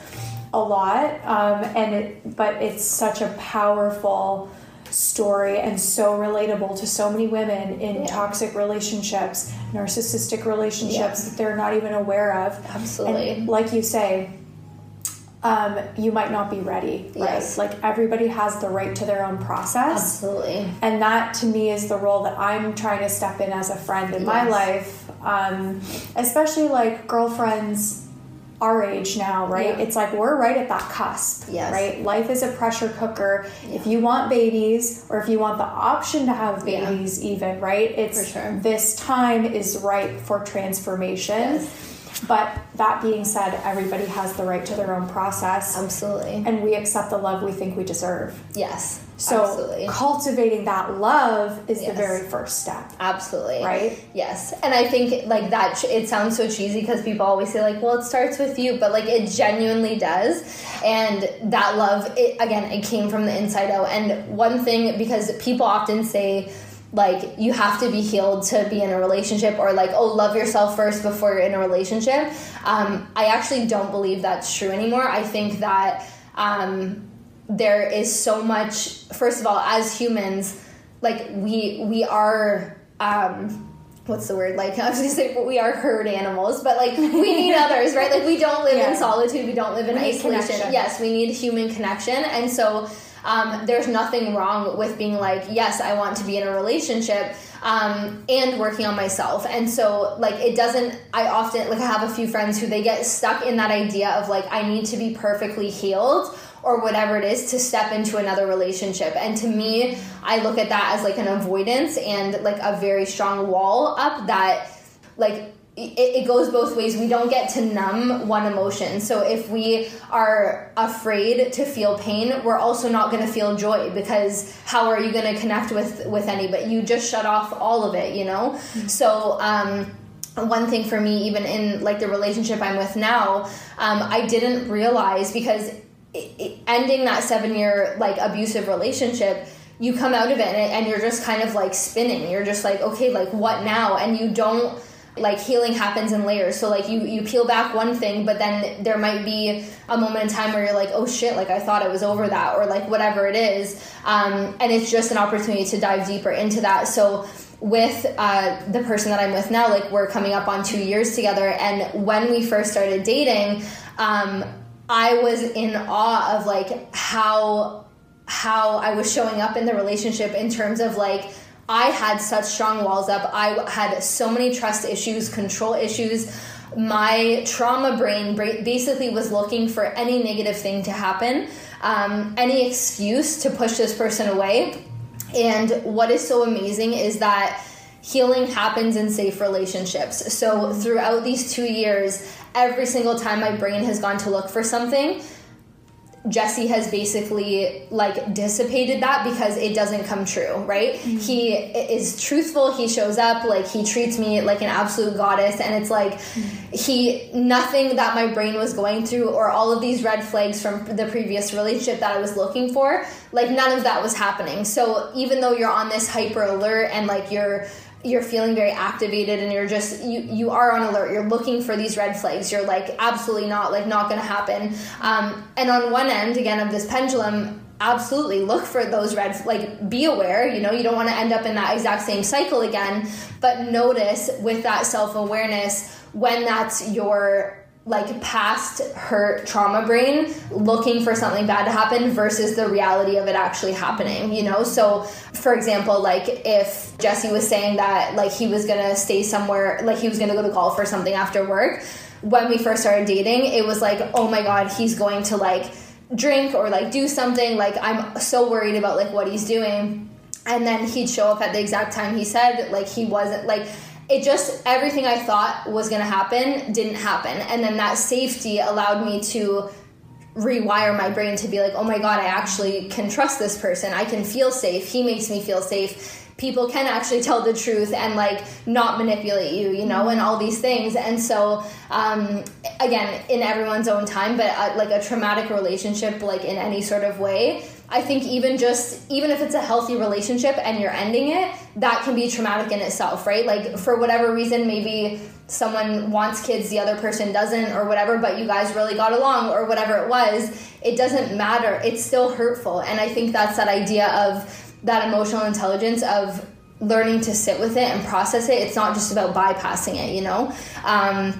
a lot um, and it but it's such a powerful story and so relatable to so many women in yeah. toxic relationships narcissistic relationships yeah. that they're not even aware of absolutely and like you say um, you might not be ready right yes. like everybody has the right to their own process absolutely and that to me is the role that i'm trying to step in as a friend in yes. my life um, especially like girlfriends our age now, right? Yeah. It's like we're right at that cusp, yes. right? Life is a pressure cooker. Yeah. If you want babies, or if you want the option to have babies, yeah. even right, it's sure. this time is ripe for transformation. Yes. But that being said, everybody has the right to their own process. Absolutely. And we accept the love we think we deserve. Yes. So Absolutely. cultivating that love is yes. the very first step. Absolutely. Right? Yes. And I think like that it sounds so cheesy because people always say like, well, it starts with you, but like it genuinely does. And that love it again, it came from the inside out. And one thing because people often say like you have to be healed to be in a relationship or like oh love yourself first before you're in a relationship um, i actually don't believe that's true anymore i think that um, there is so much first of all as humans like we we are um, what's the word? Like i was gonna say we are herd animals but like we need others right? Like we don't live yeah. in solitude we don't live in we isolation. yes we need human connection and so um, there's nothing wrong with being like yes i want to be in a relationship um, and working on myself. And so like it doesn't i often like i have a few friends who they get stuck in that idea of like i need to be perfectly healed or whatever it is to step into another relationship. And to me, I look at that as like an avoidance and like a very strong wall up that like it, it, goes both ways. We don't get to numb one emotion. So if we are afraid to feel pain, we're also not going to feel joy because how are you going to connect with with anybody? You just shut off all of it, you know. Mm-hmm. So. um one thing for me even in like the relationship i'm with now um, i didn't realize because ending that seven year like abusive relationship you come out of it and, you're just kind of like spinning. You're just like okay like what now? And you don't like healing happens in layers. So like you you peel back one thing but then there might be a moment in time where you're like oh shit like i thought it was over that or like whatever it is. Um, and it's just an opportunity to dive deeper into that. So with uh, the person that i'm with now like we're coming up on two years together. And when we first started dating um, i was in awe of like how how i was showing up in the relationship in terms of like I had such strong walls up. I had so many trust issues, control issues. My trauma brain basically was looking for any negative thing to happen, um, any excuse to push this person away. And what is so amazing is that healing happens in safe relationships. So throughout these two years, every single time my brain has gone to look for something, Jesse has basically like dissipated that because it doesn't come true, right? Mm-hmm. He is truthful, he shows up, like he treats me like an absolute goddess and it's like mm-hmm. he nothing that my brain was going through or all of these red flags from the previous relationship that I was looking for, like none of that was happening. So even though you're on this hyper alert and like you're you're feeling very activated and you're just you you are on alert. You're looking for these red flags. You're like absolutely not like not gonna happen. Um, and on one end again of this pendulum absolutely look for those red like be aware you know you don't want to end up in that exact same cycle again but notice with that self-awareness when that's your like past hurt trauma brain looking for something bad to happen versus the reality of it actually happening you know? So for example like if jesse was saying that like he was gonna stay somewhere like he was gonna go to golf or something after work when we first started dating it was like oh my god he's going to like drink or like do something like i'm so worried about like what he's doing. And then he'd show up at the exact time he said like he wasn't like it just everything I thought was going to happen didn't happen. And then that safety allowed me to rewire my brain to be like, oh my God, I actually can trust this person. I can feel safe. He makes me feel safe. People can actually tell the truth and like not manipulate you, you know, and all these things. And so, um, again, in everyone's own time, but uh, like a traumatic relationship, like in any sort of way, I think even just even if it's a healthy relationship and you're ending it, that can be traumatic in itself, right? Like for whatever reason, maybe someone wants kids, the other person doesn't, or whatever, but you guys really got along, or whatever it was. It doesn't matter. It's still hurtful, and I think that's that idea of that emotional intelligence of learning to sit with it and process it. It's not just about bypassing it, you know. Um,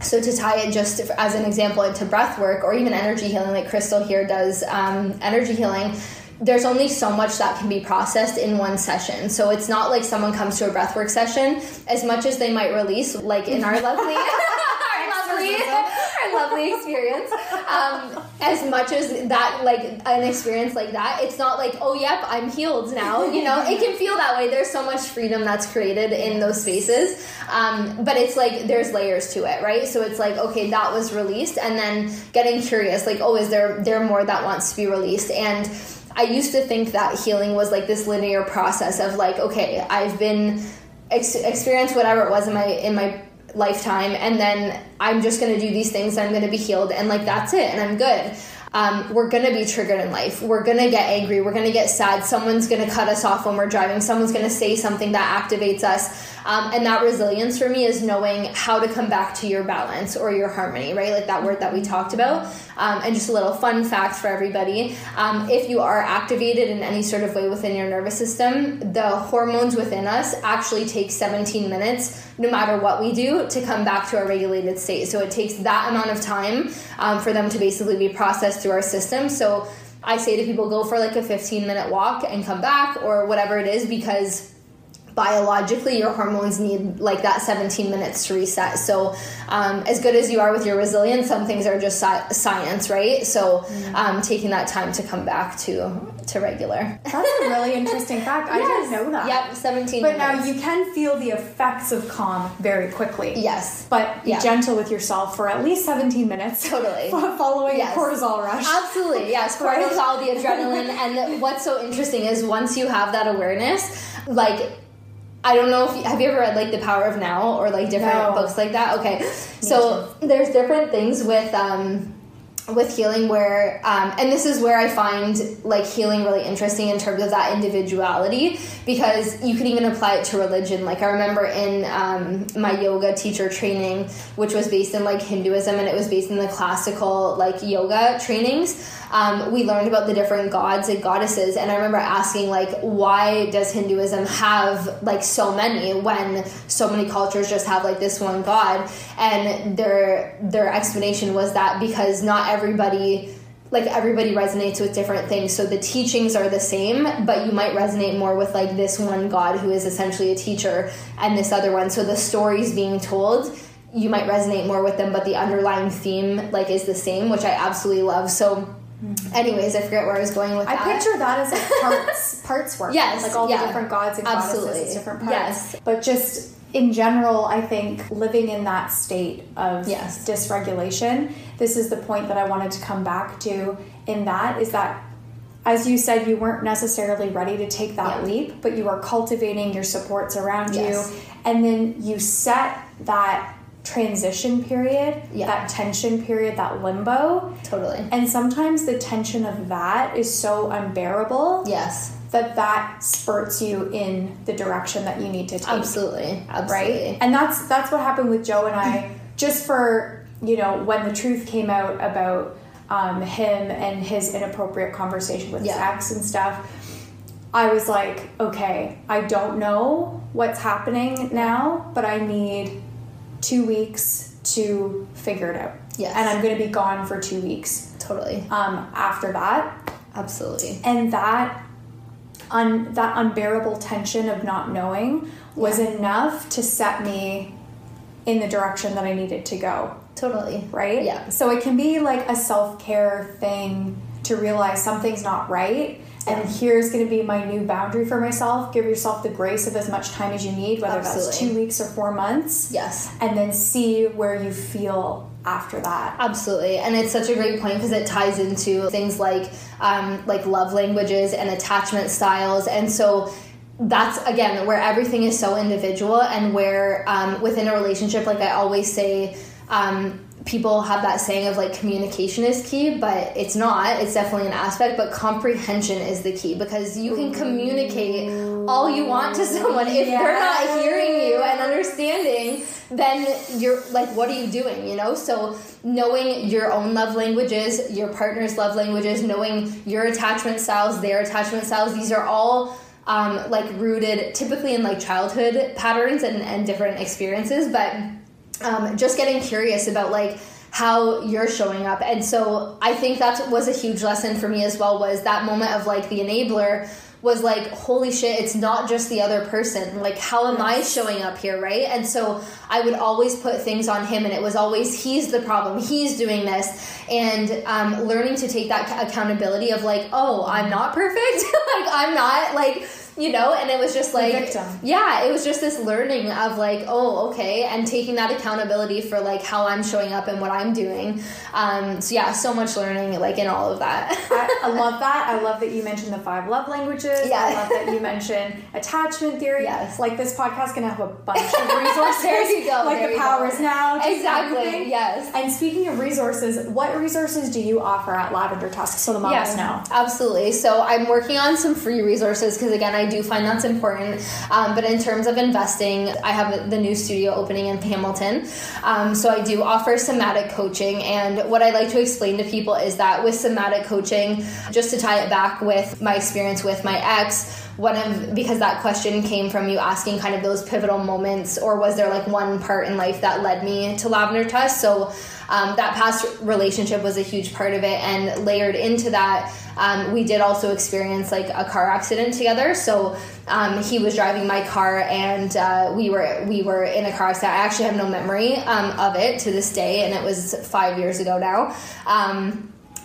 so to tie it just as an example into breath work or even energy healing like crystal here does um, energy healing there's only so much that can be processed in one session so it's not like someone comes to a breathwork session as much as they might release like in our lovely our lovely, our lovely experience. Um, as much as that, like an experience like that, it's not like, oh, yep, I'm healed now. You know, it can feel that way. There's so much freedom that's created in those spaces, um, but it's like there's layers to it, right? So it's like, okay, that was released, and then getting curious, like, oh, is there there more that wants to be released? And I used to think that healing was like this linear process of like, okay, I've been ex- experienced whatever it was in my in my lifetime and then i'm just going to do these things i'm going to be healed and like that's it and i'm good. Um, we're to be triggered in life. We're to get angry. We're to get sad. Someone's to cut us off when we're driving. Someone's to say something that activates us um, and that resilience for me is knowing how to come back to your balance or your harmony, right? Like that word that we talked about. Um, and just a little fun fact for everybody um, if you are activated in any sort of way within your nervous system, the hormones within us actually take 17 minutes, no matter what we do, to come back to a regulated state. So it takes that amount of time um, for them to basically be processed through our system. So I say to people, go for like a 15 minute walk and come back, or whatever it is, because biologically your hormones need like that 17 minutes to reset. So um, as good as you are with your resilience some things are just science right? So mm-hmm. um, taking that time to come back to to regular. That's a really interesting fact. Yes. i didn't know that. Yep 17 but minutes. now you can feel the effects of calm very quickly. Yes. But be yeah. gentle with yourself for at least 17 minutes. Totally. Following yes. cortisol rush. Absolutely. Yes cortisol the adrenaline. And what's so interesting is once you have that awareness like I don't know if you, have you ever read like The Power of Now or like different no. books like that. Okay, so there's different things with um, with healing where um, and this is where i find like healing really interesting in terms of that individuality because you can even apply it to religion. Like i remember in um, my yoga teacher training which was based in like hinduism and it was based in the classical like yoga trainings um, we learned about the different gods and goddesses. And i remember asking like why does hinduism have like so many when so many cultures just have like this one god? And their their explanation was that because not everybody like everybody resonates with different things so the teachings are the same but you might resonate more with like this one god who is essentially a teacher and this other one so the stories being told you might resonate more with them but the underlying theme like is the same which i absolutely love so mm-hmm. anyways i forget where i was going with I that picture that as like parts parts work. Yes, Like all yeah. the different gods and Absolutely. goddesses, it's different parts. Yes. But just in general, I think living in that state of Yes. dysregulation, this is the point that I wanted to come back to in that is that as you said, you weren't necessarily ready to take that Yeah. leap, but you are cultivating your supports around Yes. you. And then you set that transition period, Yeah. that tension period, that limbo. totally And sometimes the tension of that is so unbearable yes that that spurts you in the direction that you need to take. absolutely absolutely Right? And that's that's what happened with Joe and I. Just for you know, when the truth came out about um, him and his inappropriate conversation with his ex and stuff, I was like, okay, I don't know what's happening now, but I need two weeks to figure it out. Yes. And I'm going to be gone for two weeks totally um, after that absolutely and that un, that unbearable tension of not knowing was Yeah. enough to set me in the direction that I needed to go. Totally. Right? Yeah. so it can be like a self-care thing to realize something's not right and here's going to be my new boundary for myself. Give yourself the grace of as much time as you need whether that's two weeks or four months yes. and then see where you feel after that. Absolutely, and it's such a great point because it ties into things like um, like love languages and attachment styles, and so that's again where everything is so individual, and where um, within a relationship, like I always say. Um, people have that saying of like communication is key but it's not. It's definitely an aspect but comprehension is the key because you can communicate all you want to someone. If they're not hearing you and understanding then you're like what are you doing you know? So knowing your own love languages your partner's love languages knowing your attachment styles their attachment styles these are all um, like rooted typically in like childhood patterns and, and different experiences but um, just getting curious about like how you're showing up. And so i think that was a huge lesson for me as well was that moment of like the enabler was like holy shit it's not just the other person. Like how am i showing up here right? And so i would always put things on him and it was always he's the problem. He's doing this. And um, learning to take that accountability of like oh i'm not perfect. Like i'm not like you know and it was just like victim. yeah it was just this learning of like oh okay and taking that accountability for like how i'm showing up and what i'm doing um, so yeah so much learning like in all of that I, I love that. I love that you mentioned the five love languages. Yeah. I love that you mentioned attachment theory. Yes. Like this podcast gonna have a bunch of resources. There you go, Like there the power is now. Exactly, everything. yes. And speaking of resources, what resources do you offer at Lavender Tusk so the moms know? Absolutely. So I'm working on some free resources because again, I do find that's important. Um, but in terms of investing, I have the new studio opening in Hamilton. Um, so I do offer somatic coaching, and what I like to explain to people is that with somatic coaching, just to tie it back with my experience with my ex. One of because that question came from you asking kind of those pivotal moments, or was there like one part in life that led me to Lavender Tusk So um, that past relationship was a huge part of it, and layered into that, um, we did also experience like a car accident together. So um, he was driving my car, and uh, we were we were in a car accident. I actually have no memory um, of it to this day, and it was five years ago now.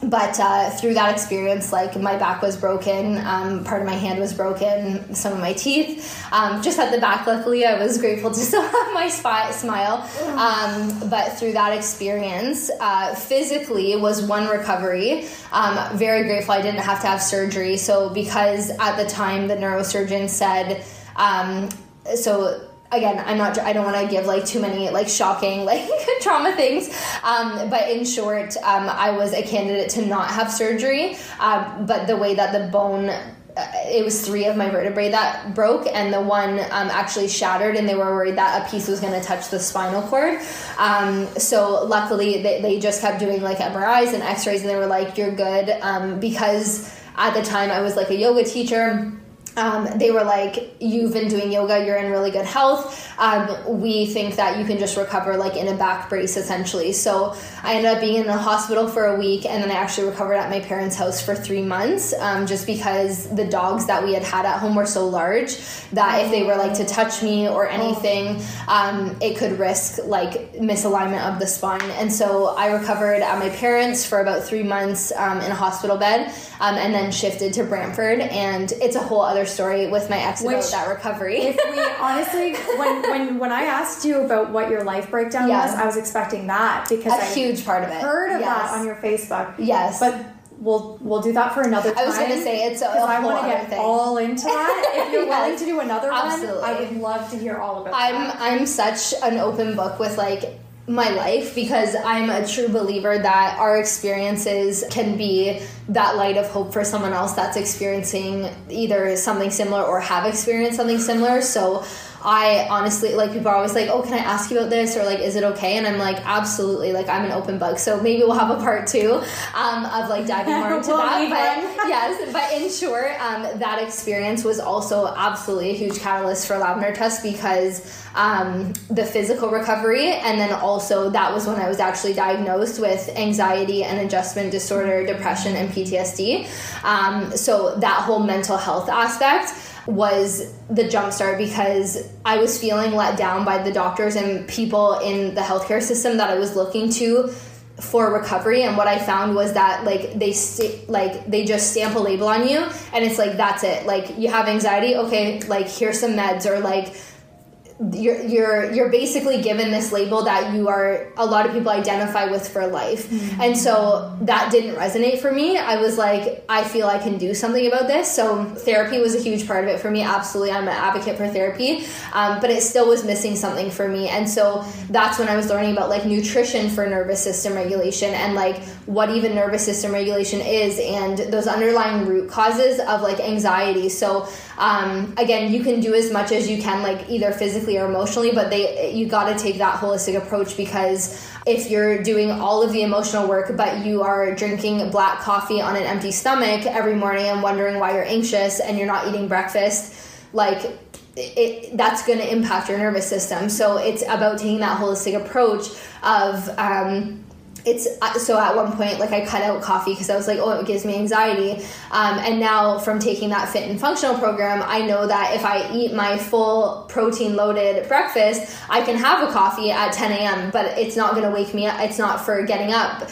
But uh, through that experience, like my back was broken, um, part of my hand was broken, some of my teeth. Um, just at the back, luckily, I was grateful to still have my spi- smile. Um, but through that experience, uh, physically was one recovery. Um, very grateful I didn't have to have surgery. So because at the time the neurosurgeon said, um, so again i'm not i don't want to give like too many like shocking like trauma things um, but in short um, i was a candidate to not have surgery um, but the way that the bone uh, it was three of my vertebrae that broke and the one um, actually shattered and they were worried that a piece was going to touch the spinal cord um, so luckily they, they just kept doing like mris and x-rays and they were like you're good um, because at the time i was like a yoga teacher um, they were like, "You've been doing yoga. You're in really good health. Um, we think that you can just recover like in a back brace, essentially." So I ended up being in the hospital for a week, and then I actually recovered at my parents' house for three months, um, just because the dogs that we had had at home were so large that if they were like to touch me or anything, um, it could risk like misalignment of the spine. And so I recovered at my parents for about three months um, in a hospital bed, um, and then shifted to Brantford, and it's a whole other story with my ex about that recovery. if we honestly, when when when I asked you about what your life breakdown Yeah. was, I was expecting that because a I huge part of it. heard of yes. that on your Facebook. Yes. but we'll we'll do that for another time. I was gonna say, it's a- a I want to get thing. all into that. If you're willing to do another Absolutely. one, I would love to hear all about I'm that. I'm such an open book with like my life because I'm a true believer that our experiences can be that light of hope for someone else that's experiencing either something similar or have experienced something similar. So I honestly like people are always like, "Oh, can I ask you about this?" or like, "Is it okay?" And I'm like, "Absolutely!" Like I'm an open book, so maybe we'll have a part two um, of like diving more into We'll that. But yes, but in short, um, that experience was also absolutely a huge catalyst for Lavender Tusk because um, the physical recovery, and then also that was when I was actually diagnosed with anxiety and adjustment disorder, depression, and PTSD. Um, so that whole mental health aspect was the jumpstart because I was feeling let down by the doctors and people in the healthcare system that I was looking to for recovery. And what i found was that like they sta- like they just stamp a label on you and it's like that's it. Like you have anxiety? Okay like here's some meds or like you're you're you're basically given this label that you are a lot of people identify with for life. And so that didn't resonate for me. I was like i feel i can do something about this. So therapy was a huge part of it for me. Absolutely i'm an advocate for therapy. Um, but it still was missing something for me. And so that's when i was learning about like nutrition for nervous system regulation and like what even nervous system regulation is and those underlying root causes of like anxiety. So um, again you can do as much as you can like either physically or emotionally but they you got to take that holistic approach because if you're doing all of the emotional work but you are drinking black coffee on an empty stomach every morning and wondering why you're anxious and you're not eating breakfast like it, that's going to impact your nervous system. So it's about taking that holistic approach of um, it's uh, so at one point like i cut out coffee because i was like oh it gives me anxiety. Um, and now from taking that fit and functional program i know that if i eat my full protein loaded breakfast i can have a coffee at 10 a.m but it's not going to wake me up it's not for getting up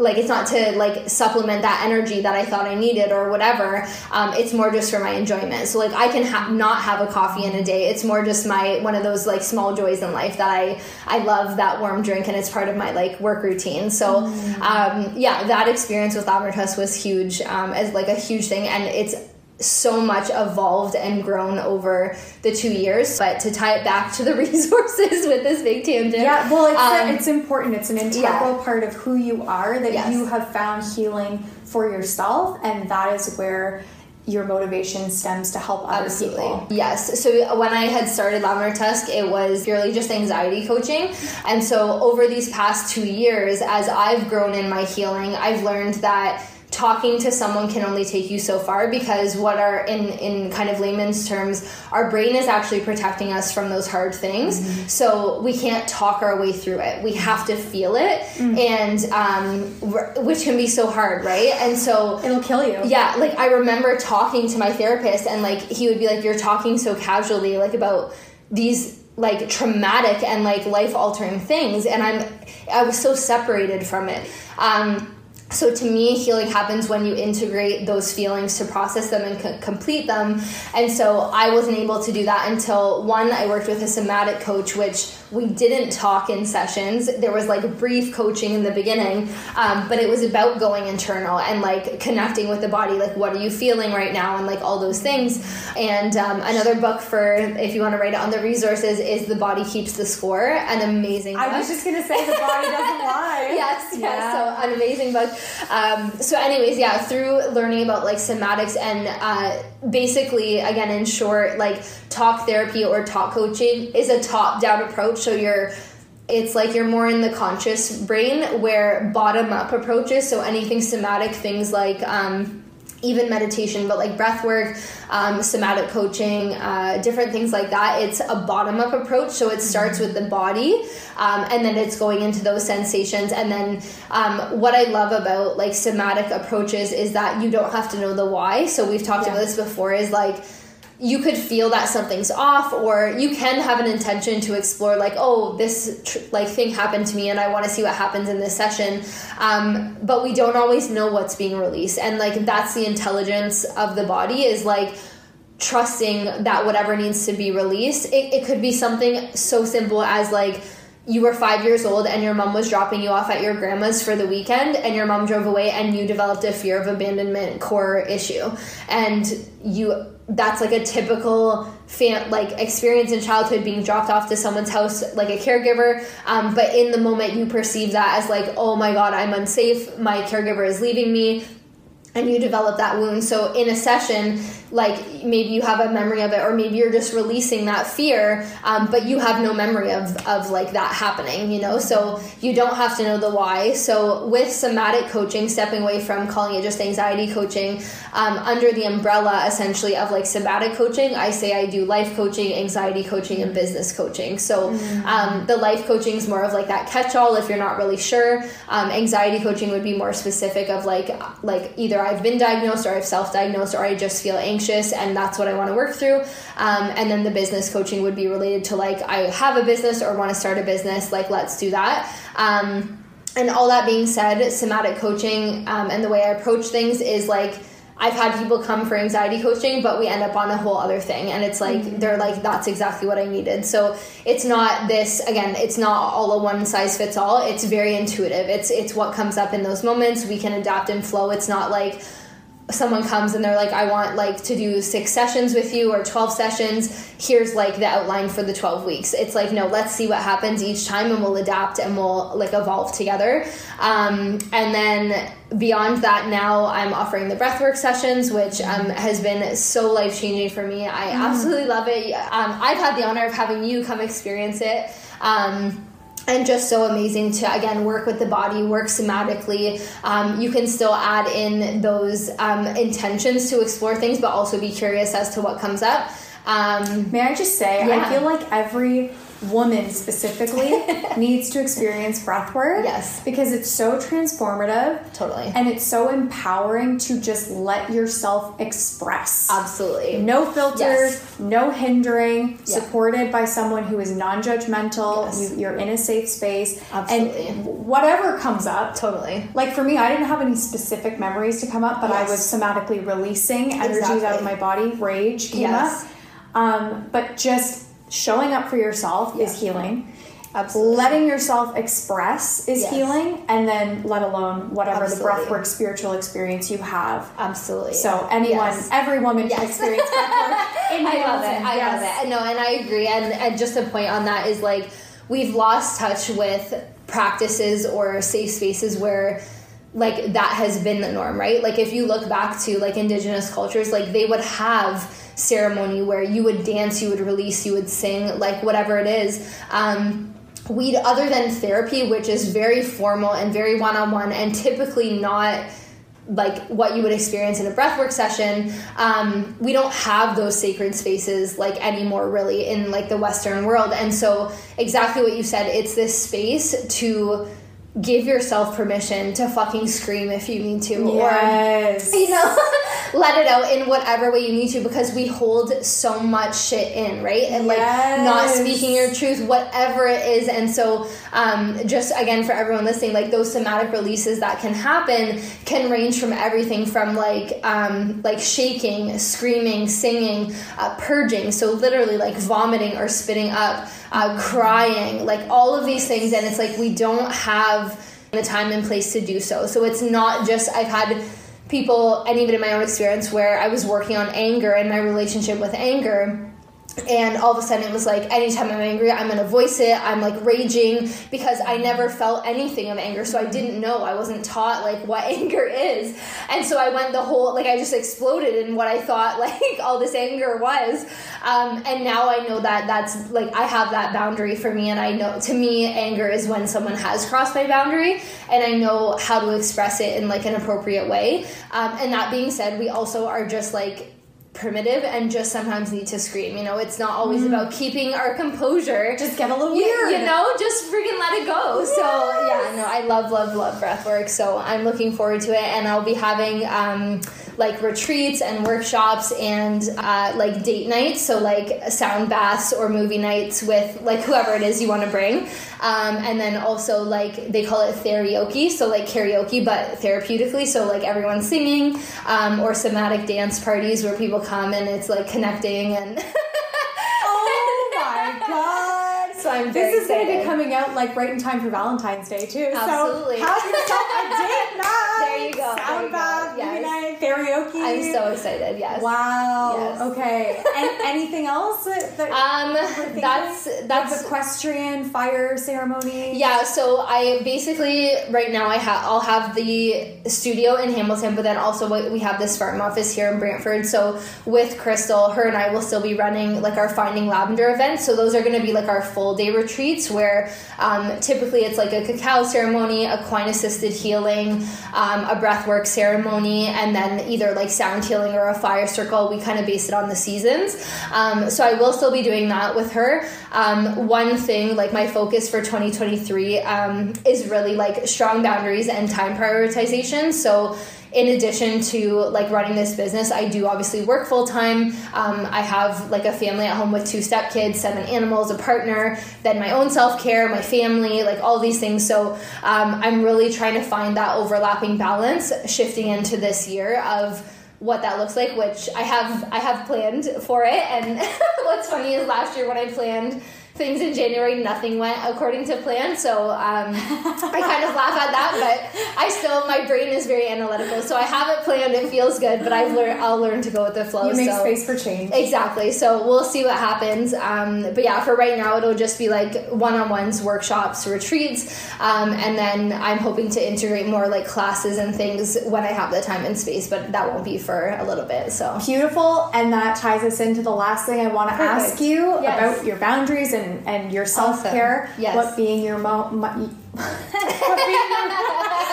like it's not to like supplement that energy that I thought I needed or whatever. Um, it's more just for my enjoyment. So like I can ha- not have a coffee in a day. It's more just my one of those like small joys in life that I I love that warm drink and it's part of my like work routine. So um, yeah, that experience with Tusk was huge um, as like a huge thing, and it's so much evolved and grown over the two years. But to tie it back to the resources with this big tangent, Yeah, well, it's, um, it's important. It's an integral part of who you are that Yes. you have found healing for yourself, and that is where your motivation stems to help other Absolutely. people. Yes. So when I had started Lavender Tusk, it was purely just anxiety coaching. And so over these past two years, as I've grown in my healing, I've learned that talking to someone can only take you so far because what are in in kind of layman's terms our brain is actually protecting us from those hard things. So we can't talk our way through it. We have to feel it. And um, which can be so hard right? And so It'll kill you. yeah, like I remember talking to my therapist and like he would be like, You're talking so casually like about these like traumatic and like life altering things. And I'm I was so separated from it. Um so to me healing happens when you integrate those feelings to process them and c- complete them and so i wasn't able to do that until one i worked with a somatic coach which we didn't talk in sessions there was like brief coaching in the beginning um, but it was about going internal and like connecting with the body like what are you feeling right now and like all those things and um, another book for if you want to write it on the resources is the body keeps the score an amazing book. I was just gonna say the body doesn't lie. yes, yes. Yeah. So an amazing book. Um, so, anyways, yeah, through learning about like somatics and uh, basically, again, in short, like talk therapy or talk coaching is a top-down approach. So you're it's like you're more in the conscious brain where bottom up approaches so anything somatic things like um, even meditation but like breath work um, somatic coaching uh, different things like that. It's a bottom up approach so it starts with the body um, and then it's going into those sensations. And then um, what i love about like somatic approaches is that you don't have to know the why. So we've talked Yeah. about this before is like you could feel that something's off or you can have an intention to explore like oh this tr- like thing happened to me and i want to see what happens in this session. Um, but we don't always know what's being released. And like that's the intelligence of the body is like trusting that whatever needs to be released it, it could be something so simple as like you were five years old and your mom was dropping you off at your grandma's for the weekend and your mom drove away and you developed a fear of abandonment core issue. And you that's like a typical fan like experience in childhood being dropped off to someone's house like a caregiver. Um, but in the moment you perceive that as like oh my god i'm unsafe. My caregiver is leaving me and you develop that wound. So in a session, like maybe you have a memory of it, or maybe you're just releasing that fear, um, but you have no memory of of like that happening. You know, so you don't have to know the why. So with somatic coaching, stepping away from calling it just anxiety coaching, um, under the umbrella essentially of like somatic coaching, I say I do life coaching, anxiety coaching, and business coaching. So um, the life coaching is more of like that catch-all if you're not really sure. Um, anxiety coaching would be more specific of like like either I've been diagnosed or I've self-diagnosed or I just feel anxious and that's what I want to work through. Um, and then the business coaching would be related to like I have a business or want to start a business. Like let's do that. Um, and all that being said, somatic coaching um, and the way I approach things is like I've had people come for anxiety coaching, but we end up on a whole other thing. And it's like, mm-hmm. they're like, that's exactly what I needed. So it's not this, again, it's not all a one size fits all. It's very intuitive. It's, it's what comes up in those moments. We can adapt and flow. It's not like, someone comes and they're like i want like to do six sessions with you or 12 sessions. Here's like the outline for the 12 weeks. It's like no let's see what happens each time and we'll adapt and we'll like evolve together. Um, and then beyond that now i'm offering the breathwork sessions which um, has been so life changing for me. I absolutely love it. Um, i've had the honor of having you come experience it. Um, and just so amazing to again work with the body work somatically um, you can still add in those um, intentions to explore things but also be curious as to what comes up um, May I just say, Yeah. I feel like every woman specifically needs to experience breath work. Yes. Because it's so transformative totally and it's so empowering to just let yourself express. absolutely No filters, Yes. no hindering, Yeah. supported by someone who is non judgmental. Yes. You, you're in a safe space. Absolutely. And whatever comes up, totally like for me, I didn't have any specific memories to come up, but I was somatically releasing energies out of my body. Rage came Yes. up. Um, but just showing up for yourself is healing. absolutely Letting yourself express is Yes. healing, and then let alone whatever Absolutely. the breathwork spiritual experience you have. absolutely So anyone, Yes. every woman can Yes. experience breathwork. in I love it. I Yes. love it. No, and I agree. And, and just a point on that is like we've lost touch with practices or safe spaces where like that has been the norm, right? Like if you look back to like indigenous cultures, like they would have ceremony where you would dance, you would release, you would sing, like whatever it is. Um, we other than therapy, which is very formal and very one on one, and typically not like what you would experience in a breathwork session um, we don't have those sacred spaces like anymore really in like the western world and so exactly what you said it's this space to give yourself permission to fucking scream if you need to or Yes. you know let it out in whatever way you need to because we hold so much shit in, right? And like not speaking your truth, whatever it is. And so, um, just again for everyone listening, like those somatic releases that can happen can range from everything from like um, like shaking, screaming, singing, uh, purging. So literally like vomiting or spitting up, uh, crying, like all of these things. And it's like we don't have the time and place to do so. So it's not just I've had people and even in my own experience where I was working on anger and my relationship with anger and all of a sudden it was like anytime i'm angry i'm gonna voice it. I'm like raging because i never felt anything of anger. So i didn't know. I wasn't taught like what anger is. And so i went the whole like i just exploded in what i thought like all this anger was. Um, and now i know that that's like i have that boundary for me. And i know to me anger is when someone has crossed my boundary. And i know how to express it in like an appropriate way. Um, and that being said we also are just like primitive and just sometimes need to scream. You know, it's not always about keeping our composure. Just get a little you, weird. you know, just freaking let it go. So yeah, no, I love, love, love breath work. So I'm looking forward to it, and I'll be having um, like retreats and workshops and uh, like date nights. So like sound baths or movie nights with like whoever it is you want to bring, um, and then also like they call it karaoke. So like karaoke, but therapeutically. So like everyone's singing, um, or somatic dance parties where people come and it's like connecting and. Oh my god! So I'm very This is going to be coming out like right in time for Valentine's Day too. Absolutely. So have yourself a date night. There you go, Sound bath, yes. Karaoke. I'm so excited. Yes. Wow. Yes. Okay. and anything else that, that Um, we're that's Like that's equestrian fire ceremony. yeah. So I basically right now I have I'll have the studio in Hamilton, but then also we we have this farm office here in Brantford. So with Crystal, her and I will still be running like our Finding Lavender events. So those are going to be like our full day retreats where um, typically it's like a cacao ceremony, a equine assisted healing, um, a breathwork ceremony, and then either like sound healing or a fire circle. We kind of base it on the seasons. Um, so I will still be doing that with her. Um, one thing, like my focus for 2023, um, is really like strong boundaries and time prioritization. So in addition to like running this business i do obviously work full time um, i have like a family at home with two step kids seven animals a partner then my own self-care my family like all these things. So um, i'm really trying to find that overlapping balance shifting into this year of what that looks like which i have i have planned for it. And what's funny is last year when i planned things in January, nothing went according to plan. So um, I kind of laugh at that, but I still my brain is very analytical. So I have it planned. It feels good, but I've learned I'll learn to go with the flow. You make so. space for change. Exactly. So we'll see what happens. Um, but yeah, for right now, it'll just be like one on ones, workshops, retreats. Um, and then I'm hoping to integrate more like classes and things when I have the time and space, but that won't be for a little bit. So. Beautiful, and that ties us into the last thing I want to ask you Yes. about your boundaries and, and your self care. Yes. What being your mo- mo- what, being your,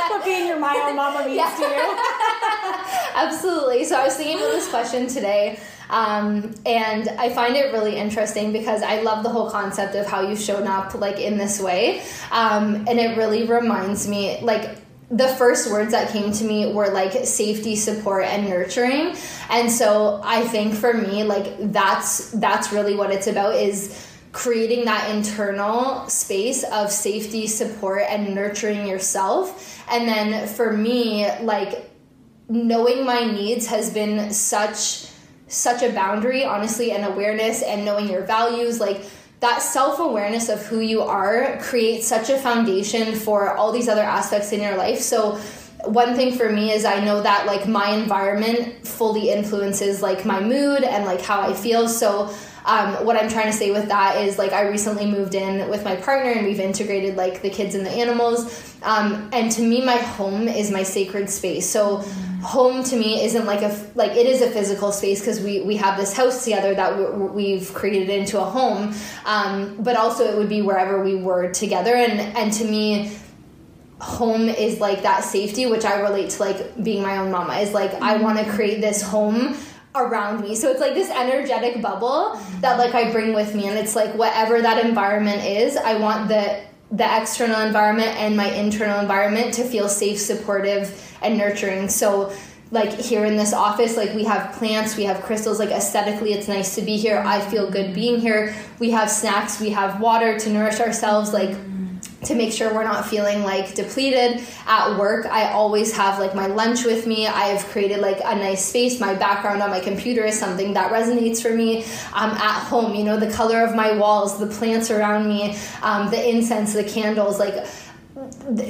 what being your my own mama means to you. Absolutely. So I was thinking about this question today, um, and I find it really interesting because I love the whole concept of how you've shown up like in this way, um, and it really reminds me like. The first words that came to me were like safety, support, and nurturing, and so I think for me, like that's that's really what it's about is creating that internal space of safety, support, and nurturing yourself. And then for me, like knowing my needs has been such such a boundary honestly and awareness and knowing your values like that self-awareness of who you are creates such a foundation for all these other aspects in your life so one thing for me is i know that like my environment fully influences like my mood and like how i feel so um, what i'm trying to say with that is like i recently moved in with my partner and we've integrated like the kids and the animals. Um, and to me my home is my sacred space. So home to me isn't like a like it is a physical space because we we have this house together that we, we've created into a home. Um, but also it would be wherever we were together. And and to me home is like that safety which i relate to like being my own mama is like i want to create this home around me. So it's like this energetic bubble that like i bring with me. And it's like whatever that environment is i want the the external environment and my internal environment to feel safe supportive and nurturing. So like here in this office like we have plants we have crystals. Like aesthetically it's nice to be here. I feel good being here. We have snacks we have water to nourish ourselves. Like to make sure we're not feeling like depleted. At work i always have like my lunch with me. I've created like a nice space my background on my computer is something that resonates for me. I'm at home you know the color of my walls the plants around me um, the incense the candles like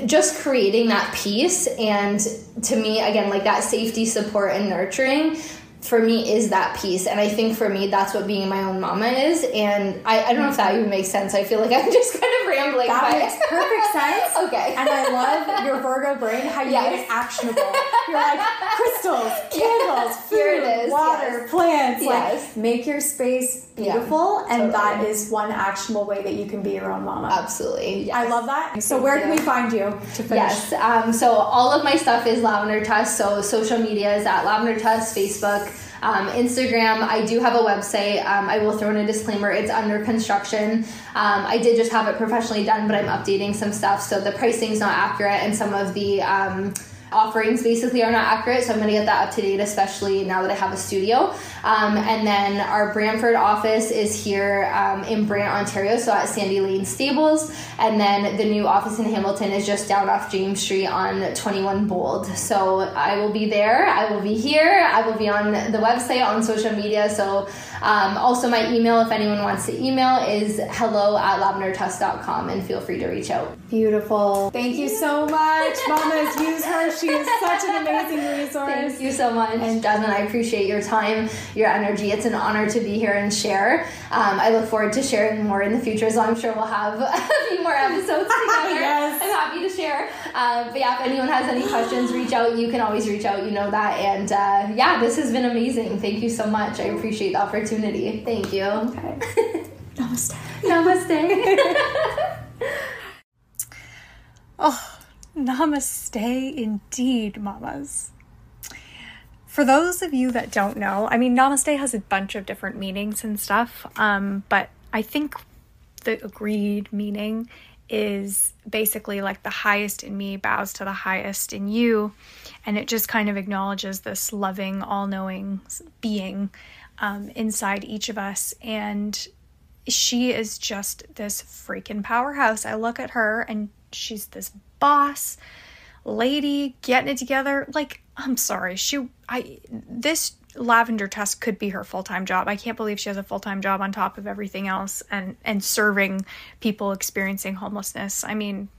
just creating that peace and to me again like that safety support and nurturing for me is that piece and i think for me that's what being my own mama is. And i, I don't know if that even makes sense. I feel like i'm just kind of rambling that makes perfect sense. Okay. And i love your virgo brain how you yes. made it actionable. You're like crystals candles food water yes. plants. Yes. like make your space beautiful yeah, and totally. that is one actionable way that you can be your own mama. Absolutely. Yes. i love that. So where can we find you to finish? Yes um, so all of my stuff is lavender tusk. So social media is at lavender tusk facebook um, Instagram, I do have a website. Um, I will throw in a disclaimer, it's under construction. Um, I did just have it professionally done, but I'm updating some stuff, so the pricing's not accurate, and some of the um, offerings basically are not accurate. So I'm going to get that up to date, especially now that I have a studio. Um, and then our Brantford office is here um, in Brant, Ontario, so at Sandy Lane Stables. And then the new office in Hamilton is just down off James Street on 21 Bold. So I will be there. I will be here. I will be on the website, on social media. So um, also, my email, if anyone wants to email, is hello at lavendertusk.com and feel free to reach out. Beautiful. Thank you so much. Mamas, use her. She is such an amazing resource. Thank you so much. And Jasmine, I appreciate your time, your energy. It's an honor to be here and share. Um, I look forward to sharing more in the future, so I'm sure we'll have a few more episodes together. yes. I'm happy to share. Uh, but yeah, if anyone has any questions, reach out. You can always reach out. You know that. And uh, yeah, this has been amazing. Thank you so much. I appreciate the opportunity opportunity. Thank you. Okay. Namaste. Namaste. oh, namaste indeed, mamas. For those of you that don't know, I mean, namaste has a bunch of different meanings and stuff, um, but I think the agreed meaning is basically like the highest in me bows to the highest in you. And it just kind of acknowledges this loving, all knowing being um, inside each of us. And she is just this freaking powerhouse. I look at her and she's this boss lady getting it together. Like, I'm sorry, she, I, this lavender tusk could be her full-time job. I can't believe she has a full-time job on top of everything else and and serving people experiencing homelessness. I mean,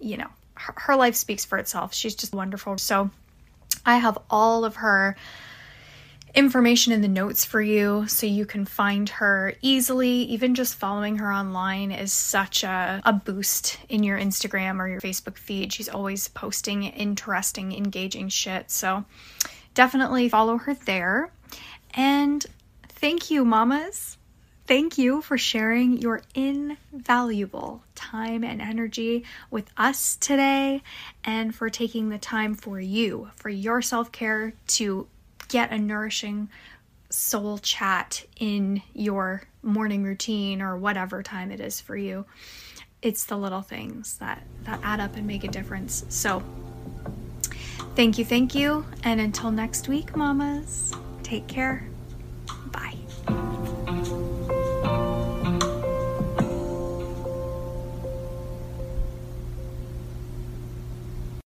you know, her, her life speaks for itself. She's just wonderful. So, I have all of her information in the notes for you so you can find her easily. Even just following her online is such a, a boost in your Instagram or your Facebook feed. She's always posting interesting, engaging shit. So definitely follow her there. And thank you, mamas. Thank you for sharing your invaluable time and energy with us today and for taking the time for you, for your self care to get a nourishing soul chat in your morning routine or whatever time it is for you. It's the little things that, that add up and make a difference. So, thank you, thank you. And until next week, mamas, take care. Bye.